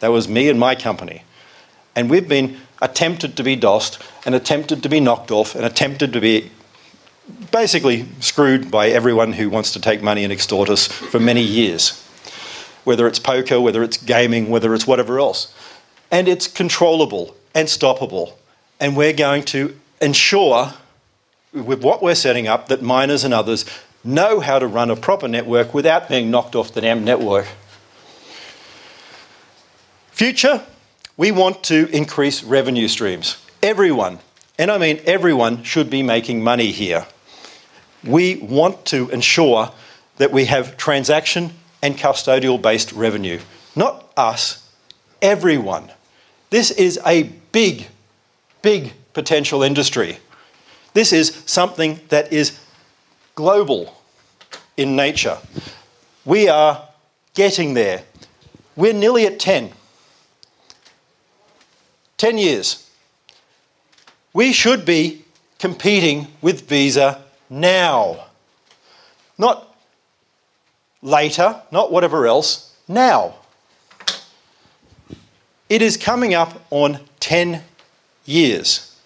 That was me and my company. And we've been attempted to be DOSed and attempted to be knocked off and attempted to be basically screwed by everyone who wants to take money and extort us for many years. Whether it's poker, whether it's gaming, whether it's whatever else. And it's controllable and stoppable. And we're going to ensure, with what we're setting up, that miners and others know how to run a proper network without being knocked off the damn network. Future, we want to increase revenue streams. Everyone, and I mean everyone, should be making money here. We want to ensure that we have transaction and custodial based revenue. Not us, everyone. This is a big, big potential industry. This is something that is global in nature. We are getting there. We're nearly at 10. 10 years. We should be competing with Visa now. Not later, not whatever else, now. It is coming up on 10 years.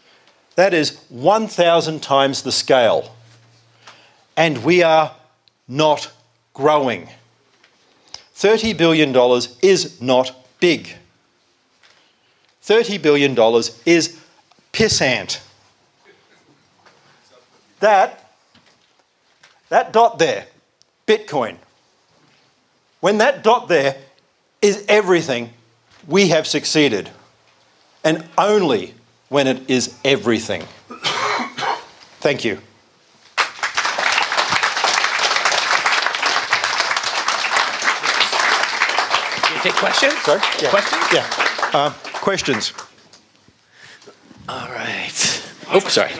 That is 1,000 times the scale. And we are not growing. $30 billion is not big. $30 billion is pissant. That, that dot there, Bitcoin, when that dot there is everything, we have succeeded. And only when it is everything. <coughs> Thank you. Take questions? Sorry? Yeah. Questions? Yeah. Uh, questions? All right. Oh, sorry.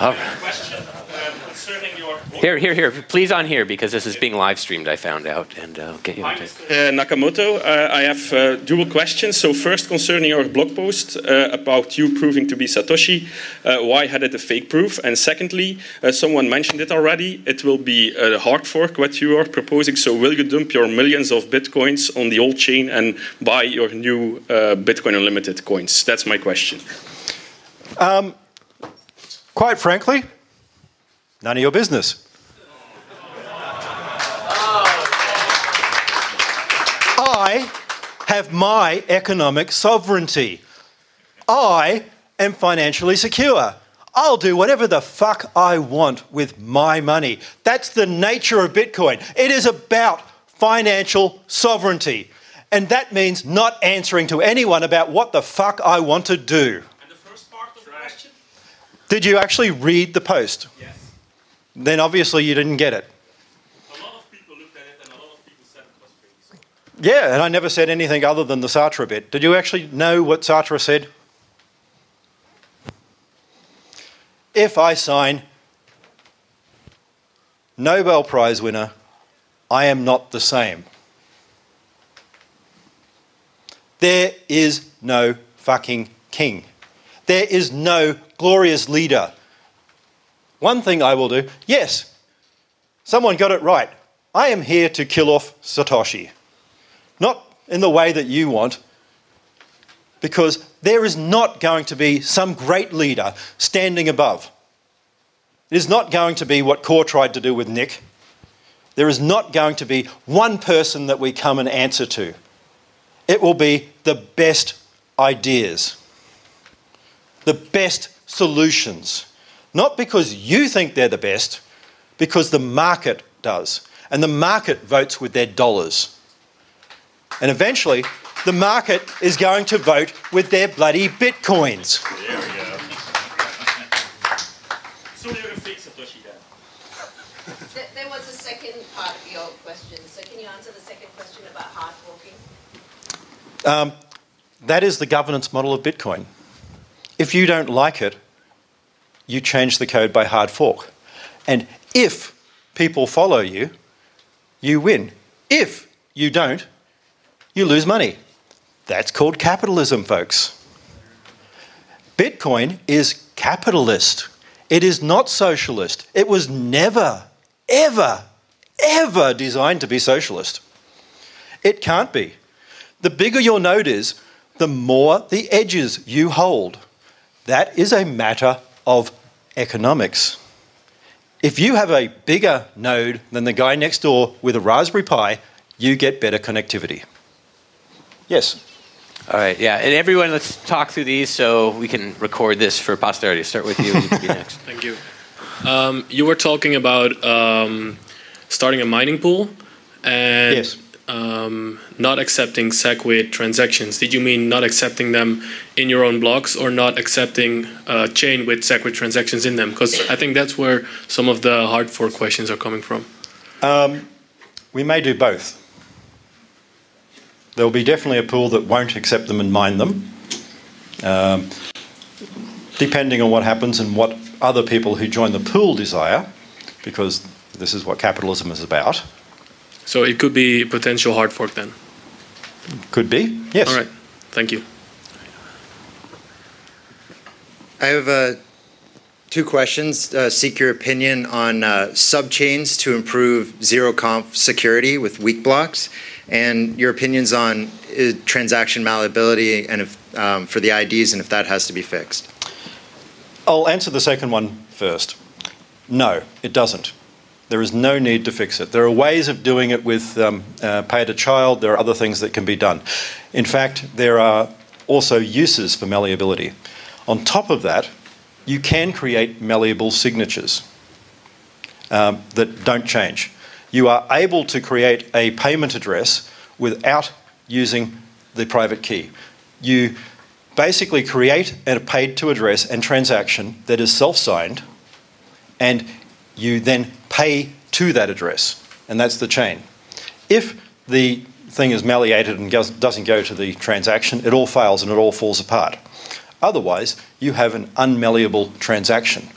All right. question uh, concerning your Here, here, here. Please on here because this is being live streamed. I found out, and uh, I'll get you. Hi. Uh, Nakamoto. Uh, I have uh, dual questions. So first, concerning your blog post uh, about you proving to be Satoshi, uh, why had it a fake proof? And secondly, uh, someone mentioned it already. It will be a hard fork what you are proposing. So will you dump your millions of bitcoins on the old chain and buy your new uh, Bitcoin Unlimited coins? That's my question. Quite frankly, none of your business. I have my economic sovereignty. I am financially secure. I'll do whatever the fuck I want with my money. That's the nature of Bitcoin. It is about financial sovereignty. And that means not answering to anyone about what the fuck I want to do. And the first part of the question? Did you actually read the post? Yes. Then obviously you didn't get it. A lot of people looked at it and a lot of people said it was fake. Yeah, and I never said anything other than the Sartre bit. Did you actually know what Sartre said? If I sign Nobel Prize winner, I am not the same. There is no fucking king. There is no glorious leader. One thing I will do yes, someone got it right. I am here to kill off Satoshi. Not in the way that you want, because there is not going to be some great leader standing above. It is not going to be what Core tried to do with Nick. There is not going to be one person that we come and answer to. It will be the best ideas, the best solutions. Not because you think they're the best, because the market does. And the market votes with their dollars. And eventually, the market is going to vote with their bloody bitcoins. There we go. so you're a fake There there was a second part of your question, so can you answer the second question about hard forking? Um, that is the governance model of Bitcoin. If you don't like it, you change the code by hard fork. And if people follow you, you win. If you don't, you lose money. That's called capitalism, folks. Bitcoin is capitalist. It is not socialist. It was never, ever, ever designed to be socialist. It can't be. The bigger your node is, the more the edges you hold. That is a matter of economics. If you have a bigger node than the guy next door with a Raspberry Pi, you get better connectivity. Yes. All right, yeah, and everyone, let's talk through these so we can record this for posterity. Start with you. You can be <laughs> next. Thank you. Um, you were talking about um, starting a mining pool and Yes. um, not accepting SegWit transactions. Did you mean not accepting them in your own blocks or not accepting a chain with SegWit transactions in them? Because I think that's where some of the hard fork questions are coming from. Um, we may do both. There will be definitely a pool that won't accept them and mine them, um, depending on what happens and what other people who join the pool desire, because this is what capitalism is about. So it could be potential hard fork then. Could be, yes. All right. Thank you. I have uh, two questions. Uh, seek your opinion on uh, subchains to improve zero conf security with weak blocks, and your opinions on uh, transaction malleability and if, um, for the IDs and if that has to be fixed. I'll answer the second one first. No, it doesn't. There is no need to fix it. There are ways of doing it with um, uh, pay to child. There are other things that can be done. In fact, there are also uses for malleability. On top of that, you can create malleable signatures um, that don't change. You are able to create a payment address without using the private key. You basically create a paid to address and transaction that is self signed, and you then pay to that address, and that's the chain. If the thing is malleated and doesn't go to the transaction, it all fails and it all falls apart. Otherwise, you have an unmalleable transaction.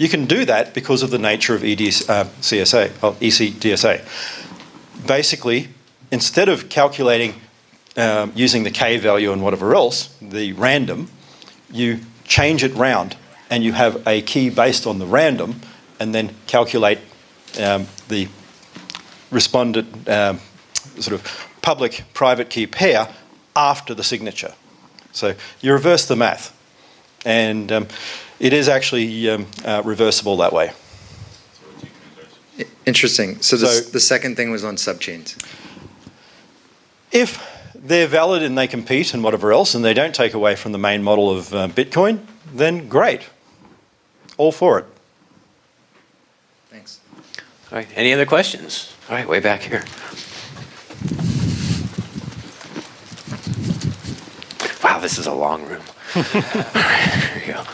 You can do that because of the nature of EDS, uh, CSA, ECDSA. Basically, instead of calculating um, using the K value and whatever else, the random, you change it round and you have a key based on the random and then calculate um, the respondent um, sort of public private key pair after the signature. So you reverse the math, and um, it is actually um, uh, reversible that way. Interesting. So, the, So- the second thing was on subchains. If they're valid and they compete and whatever else, and they don't take away from the main model of uh, Bitcoin, then great. All for it. Thanks. All right. Any other questions? All right, way back here. Wow, this is a long room. <laughs> Here you go.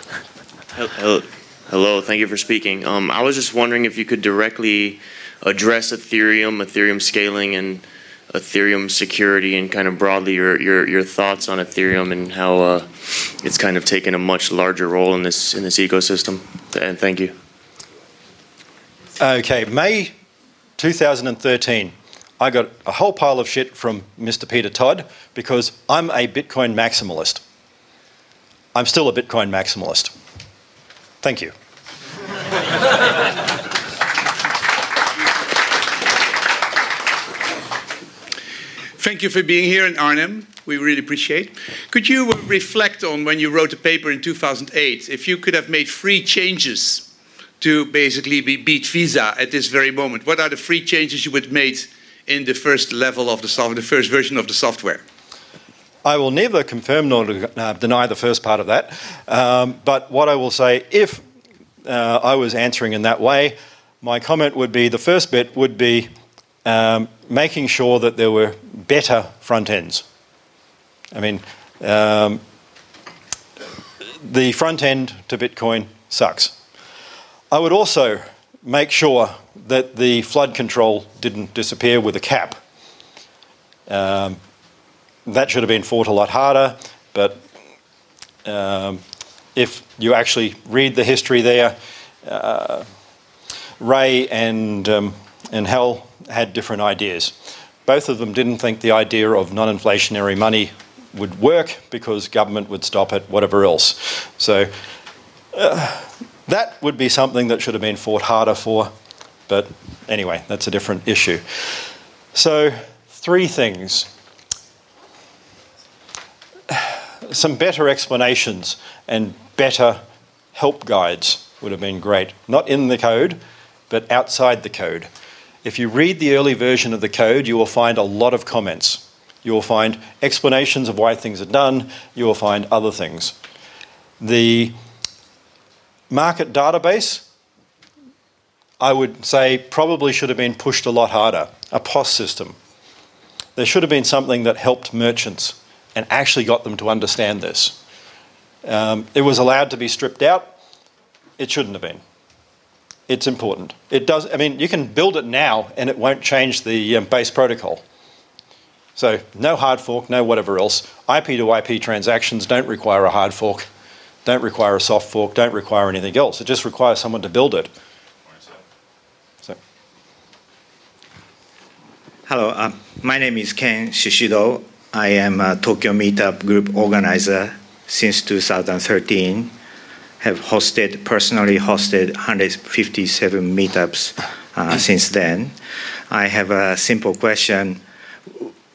Hello, hello. Thank you for speaking. Um, I was just wondering if you could directly address Ethereum, Ethereum scaling, and Ethereum security, and kind of broadly your your, your thoughts on Ethereum and how uh, it's kind of taken a much larger role in this in this ecosystem. And thank you. Okay, May 2013, I got a whole pile of shit from Mr. Peter Todd because I'm a Bitcoin maximalist. I'm still a Bitcoin maximalist. Thank you. Thank you for being here in Arnhem. We really appreciate. Could you uh, reflect on when you wrote the paper in 2008? If you could have made three changes to basically be beat Visa at this very moment, what are the three changes you would have made in the first level of the software, the first version of the software? I will neither confirm nor uh, deny the first part of that. Um, but what I will say, if uh, I was answering in that way, my comment would be the first bit would be um, making sure that there were better front ends. I mean, um, the front end to Bitcoin sucks. I would also make sure that the flood control didn't disappear with a cap. Um, that should have been fought a lot harder, but um, if you actually read the history there, uh, Wei and, um, and Hal had different ideas. Both of them didn't think the idea of non inflationary money would work because government would stop it, whatever else. So uh, that would be something that should have been fought harder for, but anyway, that's a different issue. So, three things some better explanations and better help guides would have been great. Not in the code, but outside the code. If you read the early version of the code, you will find a lot of comments. You will find explanations of why things are done. You will find other things. The market database, I would say, probably should have been pushed a lot harder. A POS system. There should have been something that helped merchants and actually got them to understand this. Um, it was allowed to be stripped out. It shouldn't have been. It's important. It does. I mean, you can build it now, and it won't change the um, base protocol. So no hard fork, no whatever else. IP to IP transactions don't require a hard fork, don't require a soft fork, don't require anything else. It just requires someone to build it. So. Hello, uh, my name is Ken Shishido. I am a Tokyo Meetup Group organizer since 2013. Have hosted, personally hosted 157 meetups uh, since then. I have a simple question.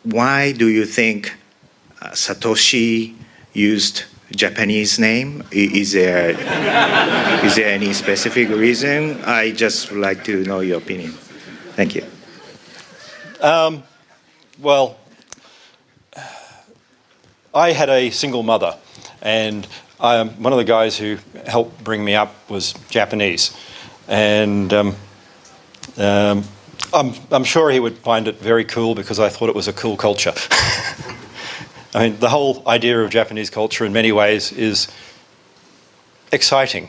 why do you think uh, Satoshi used Japanese name? Is there is there any specific reason? I just would like to know your opinion. Thank you. Um, well, I had a single mother, and um, one of the guys who helped bring me up was Japanese, and um, um, I'm, I'm sure he would find it very cool because I thought it was a cool culture. <laughs> I mean, the whole idea of Japanese culture in many ways is exciting.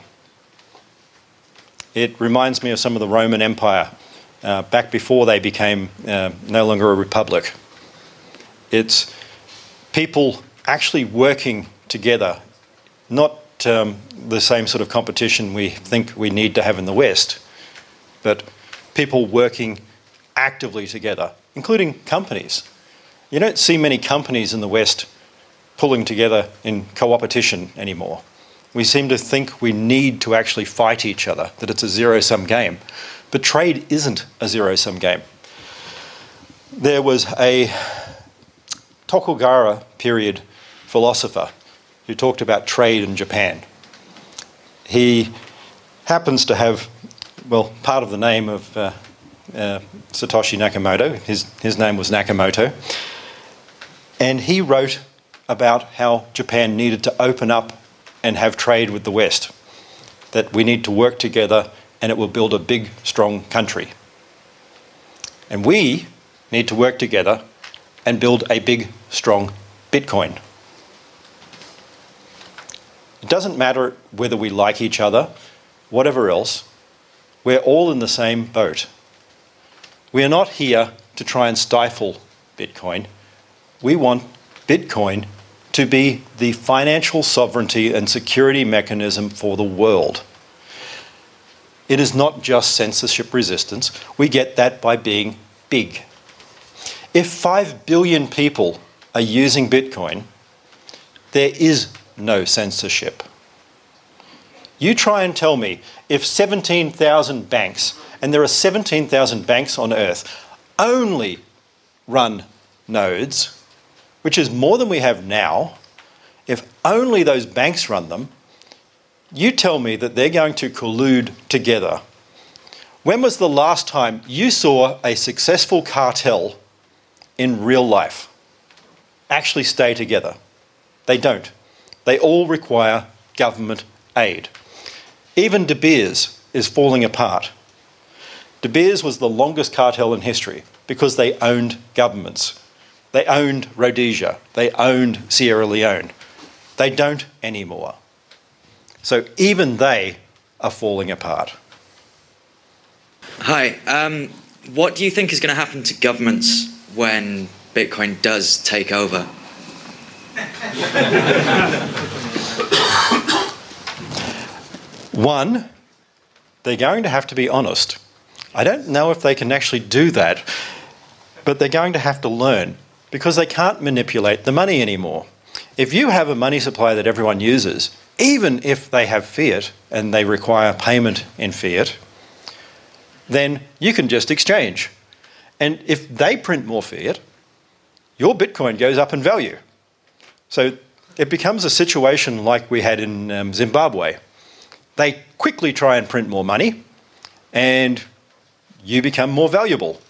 It reminds me of some of the Roman Empire uh, back before they became uh, no longer a republic. It's people actually working together, not um, the same sort of competition we think we need to have in the West, but people working actively together, including companies. You don't see many companies in the West pulling together in co-opetition anymore. We seem to think we need to actually fight each other, that it's a zero sum game. But trade isn't a zero sum game. There was a Tokugawa period philosopher who talked about trade in Japan. He happens to have, well, part of the name of uh, uh, Satoshi Nakamoto. His, his name was Nakamoto. And he wrote about how Japan needed to open up and have trade with the West, that we need to work together and it will build a big, strong country. And we need to work together and build a big, strong Bitcoin. It doesn't matter whether we like each other, whatever else, we're all in the same boat. We are not here to try and stifle Bitcoin. We want Bitcoin to be the financial sovereignty and security mechanism for the world. It is not just censorship resistance. We get that by being big. If 5 billion people are using Bitcoin, there is no censorship. You try and tell me if 17,000 banks, and there are 17,000 banks on earth, only run nodes, which is more than we have now, if only those banks run them, you tell me that they're going to collude together. When was the last time you saw a successful cartel in real life actually stay together? They don't. They all require government aid. Even De Beers is falling apart. De Beers was the longest cartel in history because they owned governments. They owned Rhodesia. They owned Sierra Leone. They don't anymore. So even they are falling apart. Hi. Um, what do you think is going to happen to governments when Bitcoin does take over? One, they're going to have to be honest. I don't know if they can actually do that, but they're going to have to learn because they can't manipulate the money anymore. If you have a money supply that everyone uses, even if they have fiat and they require payment in fiat, then you can just exchange. And if they print more fiat, your Bitcoin goes up in value. So it becomes a situation like we had in um, Zimbabwe. They quickly try and print more money, and you become more valuable.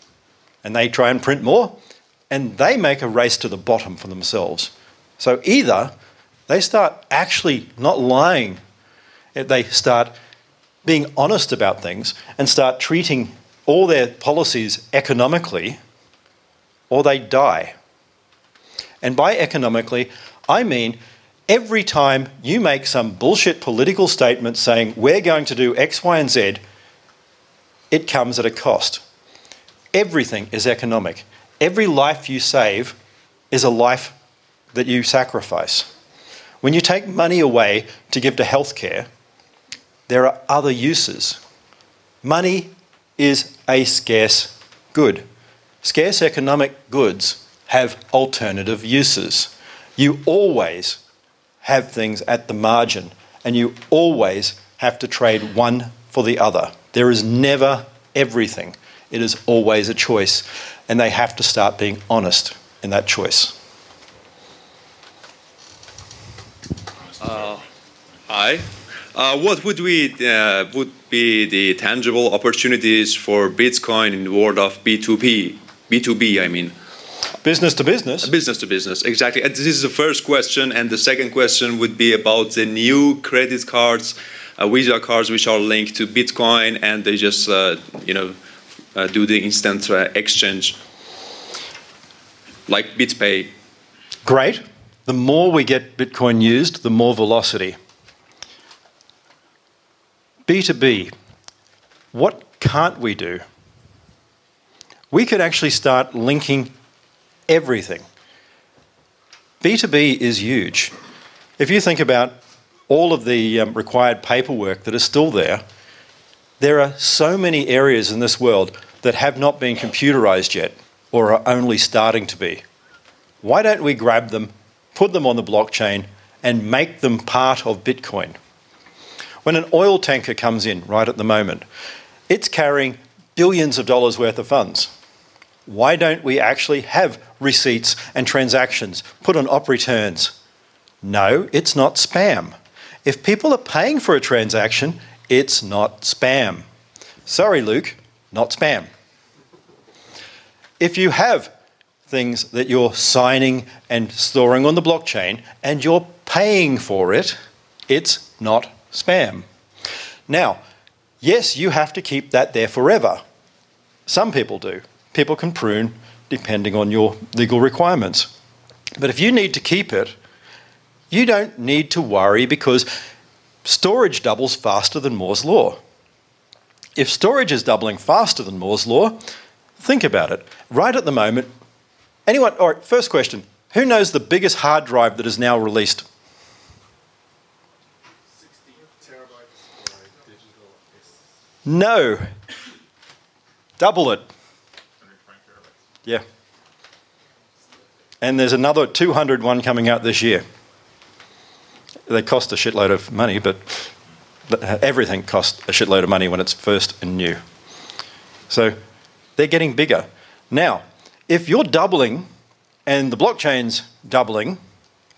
And they try and print more, and they make a race to the bottom for themselves. So either they start actually not lying, they start being honest about things and start treating all their policies economically, or they die. And by economically, I mean every time you make some bullshit political statement saying we're going to do X, Y, and Z, it comes at a cost. Everything is economic. Every life you save is a life that you sacrifice. When you take money away to give to healthcare, there are other uses. Money is a scarce good. Scarce economic goods have alternative uses. You always have things at the margin, and you always have to trade one for the other. There is never everything, it is always a choice, and they have to start being honest. in that choice? Uh, hi. Uh, what would we uh, would be the tangible opportunities for Bitcoin in the world of B2B? B2B, I mean. Business to business. Business to business, exactly. And this is the first question, and the second question would be about the new credit cards, uh, Visa cards, which are linked to Bitcoin, and they just uh, you know uh, do the instant uh, exchange, like BitPay. Great. The more we get Bitcoin used, the more velocity. B2B, what can't we do? We could actually start linking everything. B2B is huge. If you think about all of the um, required paperwork that is still there, there are so many areas in this world that have not been computerized yet or are only starting to be. Why don't we grab them, put them on the blockchain, and make them part of Bitcoin? When an oil tanker comes in right at the moment, it's carrying billions of dollars worth of funds. Why don't we actually have receipts and transactions put on op returns? No, it's not spam. If people are paying for a transaction, it's not spam. Sorry, Luke, not spam. If you have things that you're signing and storing on the blockchain and you're paying for it, it's not spam. Now, yes, you have to keep that there forever. Some people do. People can prune depending on your legal requirements. But if you need to keep it, you don't need to worry because storage doubles faster than Moore's Law. If storage is doubling faster than Moore's Law, think about it. Right at the moment, anyone, all right, first question who knows the biggest hard drive that is now released? No. Double it. Yeah. And there's another 200 one coming out this year. They cost a shitload of money, but everything costs a shitload of money when it's first and new. So they're getting bigger. Now, if you're doubling and the blockchain's doubling,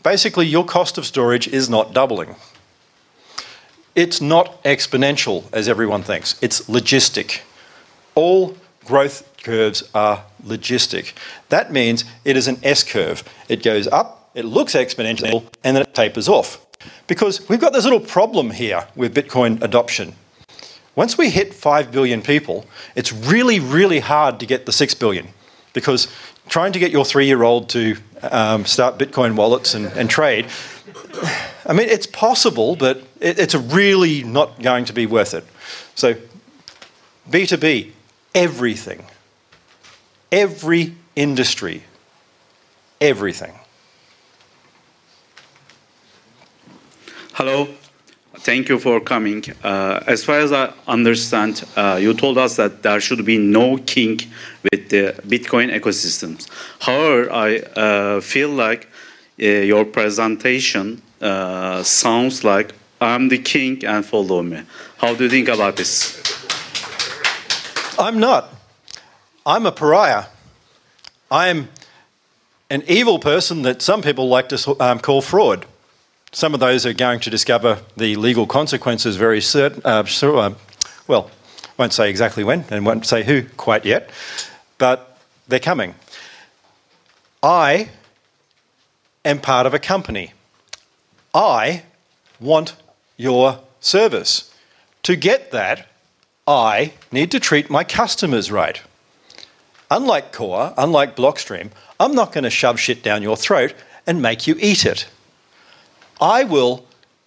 basically your cost of storage is not doubling. It's not exponential as everyone thinks, it's logistic. All growth curves are logistic. That means it is an S curve. It goes up, it looks exponential, and then it tapers off. Because we've got this little problem here with Bitcoin adoption. Once we hit 5 billion people, it's really, really hard to get the 6 billion. Because trying to get your three year old to um, start Bitcoin wallets and, and, trade, I mean, it's possible, but it, it's really not going to be worth it. So, B2B, everything, every industry, everything. Hello. Thank you for coming. Uh, as far as I understand, uh, you told us that there should be no king with the Bitcoin ecosystems. However, I uh, feel like uh, your presentation uh, sounds like I'm the king and follow me. How do you think about this? I'm not. I'm a pariah. I'm an evil person that some people like to um, call fraud. Some of those are going to discover the legal consequences very certain. Uh, so, uh, well, won't say exactly when and won't say who quite yet, but they're coming. I am part of a company. I want your service. To get that, I need to treat my customers right. Unlike Core, unlike Blockstream, I'm not going to shove shit down your throat and make you eat it. I will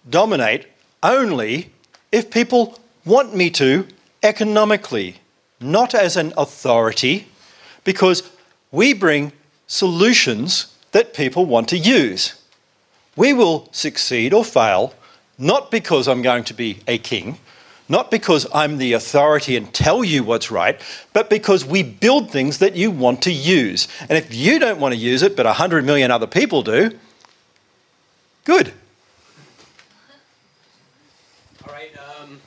dominate only if people want me to economically, not as an authority, because we bring solutions that people want to use. We will succeed or fail not because I'm going to be a king, not because I'm the authority and tell you what's right, but because we build things that you want to use. And if you don't want to use it, but 100 million other people do, Good. All right. Um,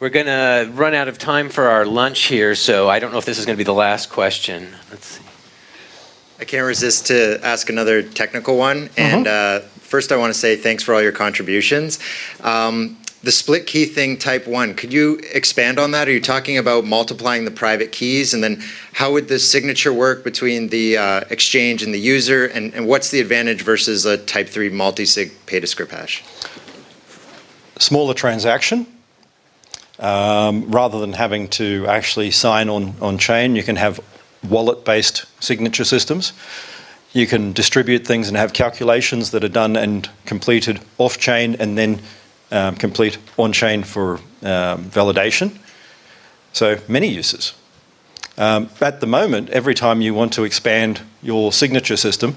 we're going to run out of time for our lunch here, so I don't know if this is going to be the last question. Let's see. I can't resist to ask another technical one. And uh, first, I want to say thanks for all your contributions. Um, the split key thing, type one, could you expand on that? Are you talking about multiplying the private keys? And then how would the signature work between the uh, exchange and the user? And, and what's the advantage versus a type three multi sig pay to script hash? Smaller transaction. Um, rather than having to actually sign on, on chain, you can have wallet based signature systems. You can distribute things and have calculations that are done and completed off chain and then complete on chain for um, validation. So, many uses. Um, at the moment, every time you want to expand your signature system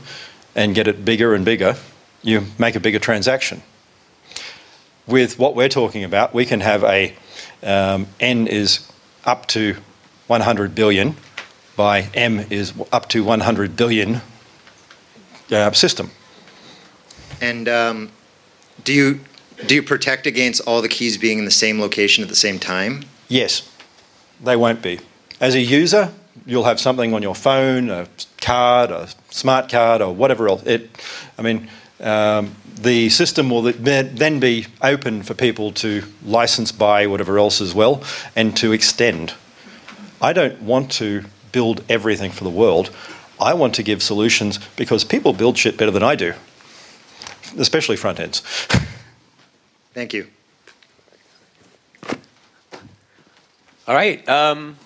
and get it bigger and bigger, you make a bigger transaction. With what we're talking about, we can have a um, n is up to 100 billion by m is up to 100 billion uh, system. And um, do you do you protect against all the keys being in the same location at the same time? Yes, they won't be. As a user, you'll have something on your phone, a card, a smart card, or whatever else. It, I mean, um, the system will then be open for people to license buy whatever else as well and to extend. I don't want to build everything for the world. I want to give solutions because people build shit better than I do, especially front ends. <laughs> Thank you. All right. Um,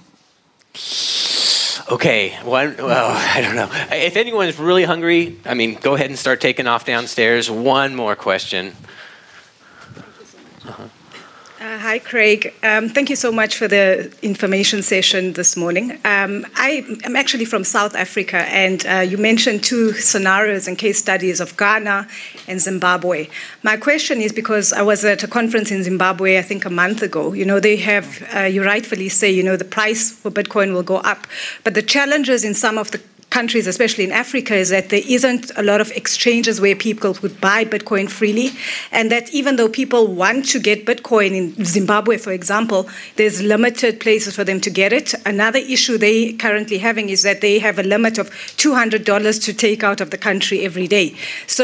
okay. One. Well, <laughs> I don't know. If anyone's really hungry, I mean, go ahead and start taking off downstairs. One more question. Uh-huh. Uh, hi, Craig. Um, thank you so much for the information session this morning. Um, I am actually from South Africa, and uh, you mentioned two scenarios and case studies of Ghana and Zimbabwe. My question is because I was at a conference in Zimbabwe, I think a month ago. You know, they have, uh, you rightfully say, you know, the price for Bitcoin will go up, but the challenges in some of the countries, especially in Africa, is that there isn't a lot of exchanges where people could buy Bitcoin freely. And that even though people want to get Bitcoin in Zimbabwe, for example, there's limited places for them to get it. Another issue they currently having is that they have a limit of $200 to take out of the country every day. So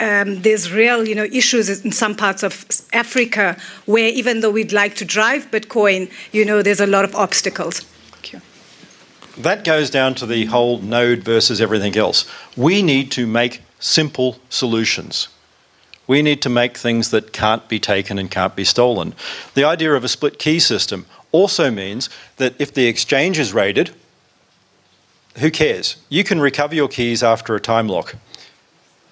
um, there's real, you know, issues in some parts of Africa where even though we'd like to drive Bitcoin, you know, there's a lot of obstacles. That goes down to the whole node versus everything else. We need to make simple solutions. We need to make things that can't be taken and can't be stolen. The idea of a split key system also means that if the exchange is raided, who cares? You can recover your keys after a time lock.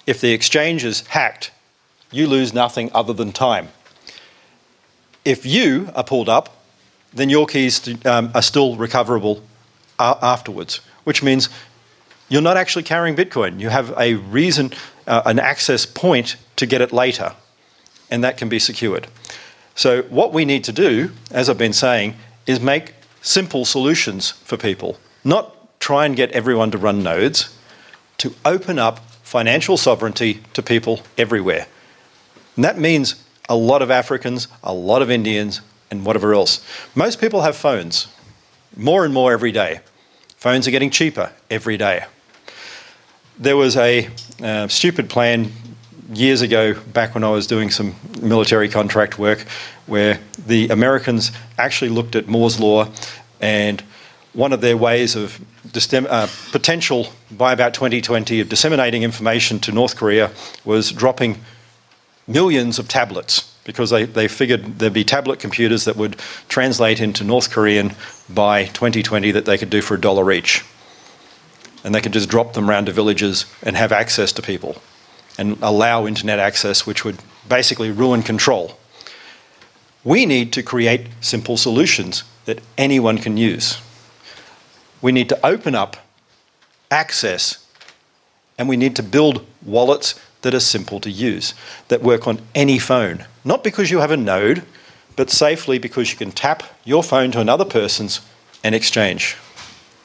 If the exchange is hacked, you lose nothing other than time. If you are pulled up, then your keys um, are still recoverable afterwards, which means you're not actually carrying Bitcoin. You have a reason, uh, an access point to get it later, and that can be secured. So, what we need to do, as I've been saying, is make simple solutions for people, not try and get everyone to run nodes, to open up financial sovereignty to people everywhere. And that means a lot of Africans, a lot of Indians, and whatever else. Most people have phones, more and more every day. Phones are getting cheaper every day. There was a uh, stupid plan years ago, back when I was doing some military contract work, where the Americans actually looked at Moore's Law and one of their ways of uh, potential by about 2020 of disseminating information to North Korea was dropping millions of tablets because they, they figured there'd be tablet computers that would translate into North Korean by 2020 that they could do for a dollar each. And they could just drop them around to villages and have access to people and allow internet access, which would basically ruin control. We need to create simple solutions that anyone can use. We need to open up access and we need to build wallets that are simple to use, that work on any phone. Not because you have a node, but safely because you can tap your phone to another person's and exchange.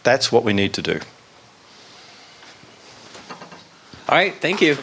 That's what we need to do. All right, thank you.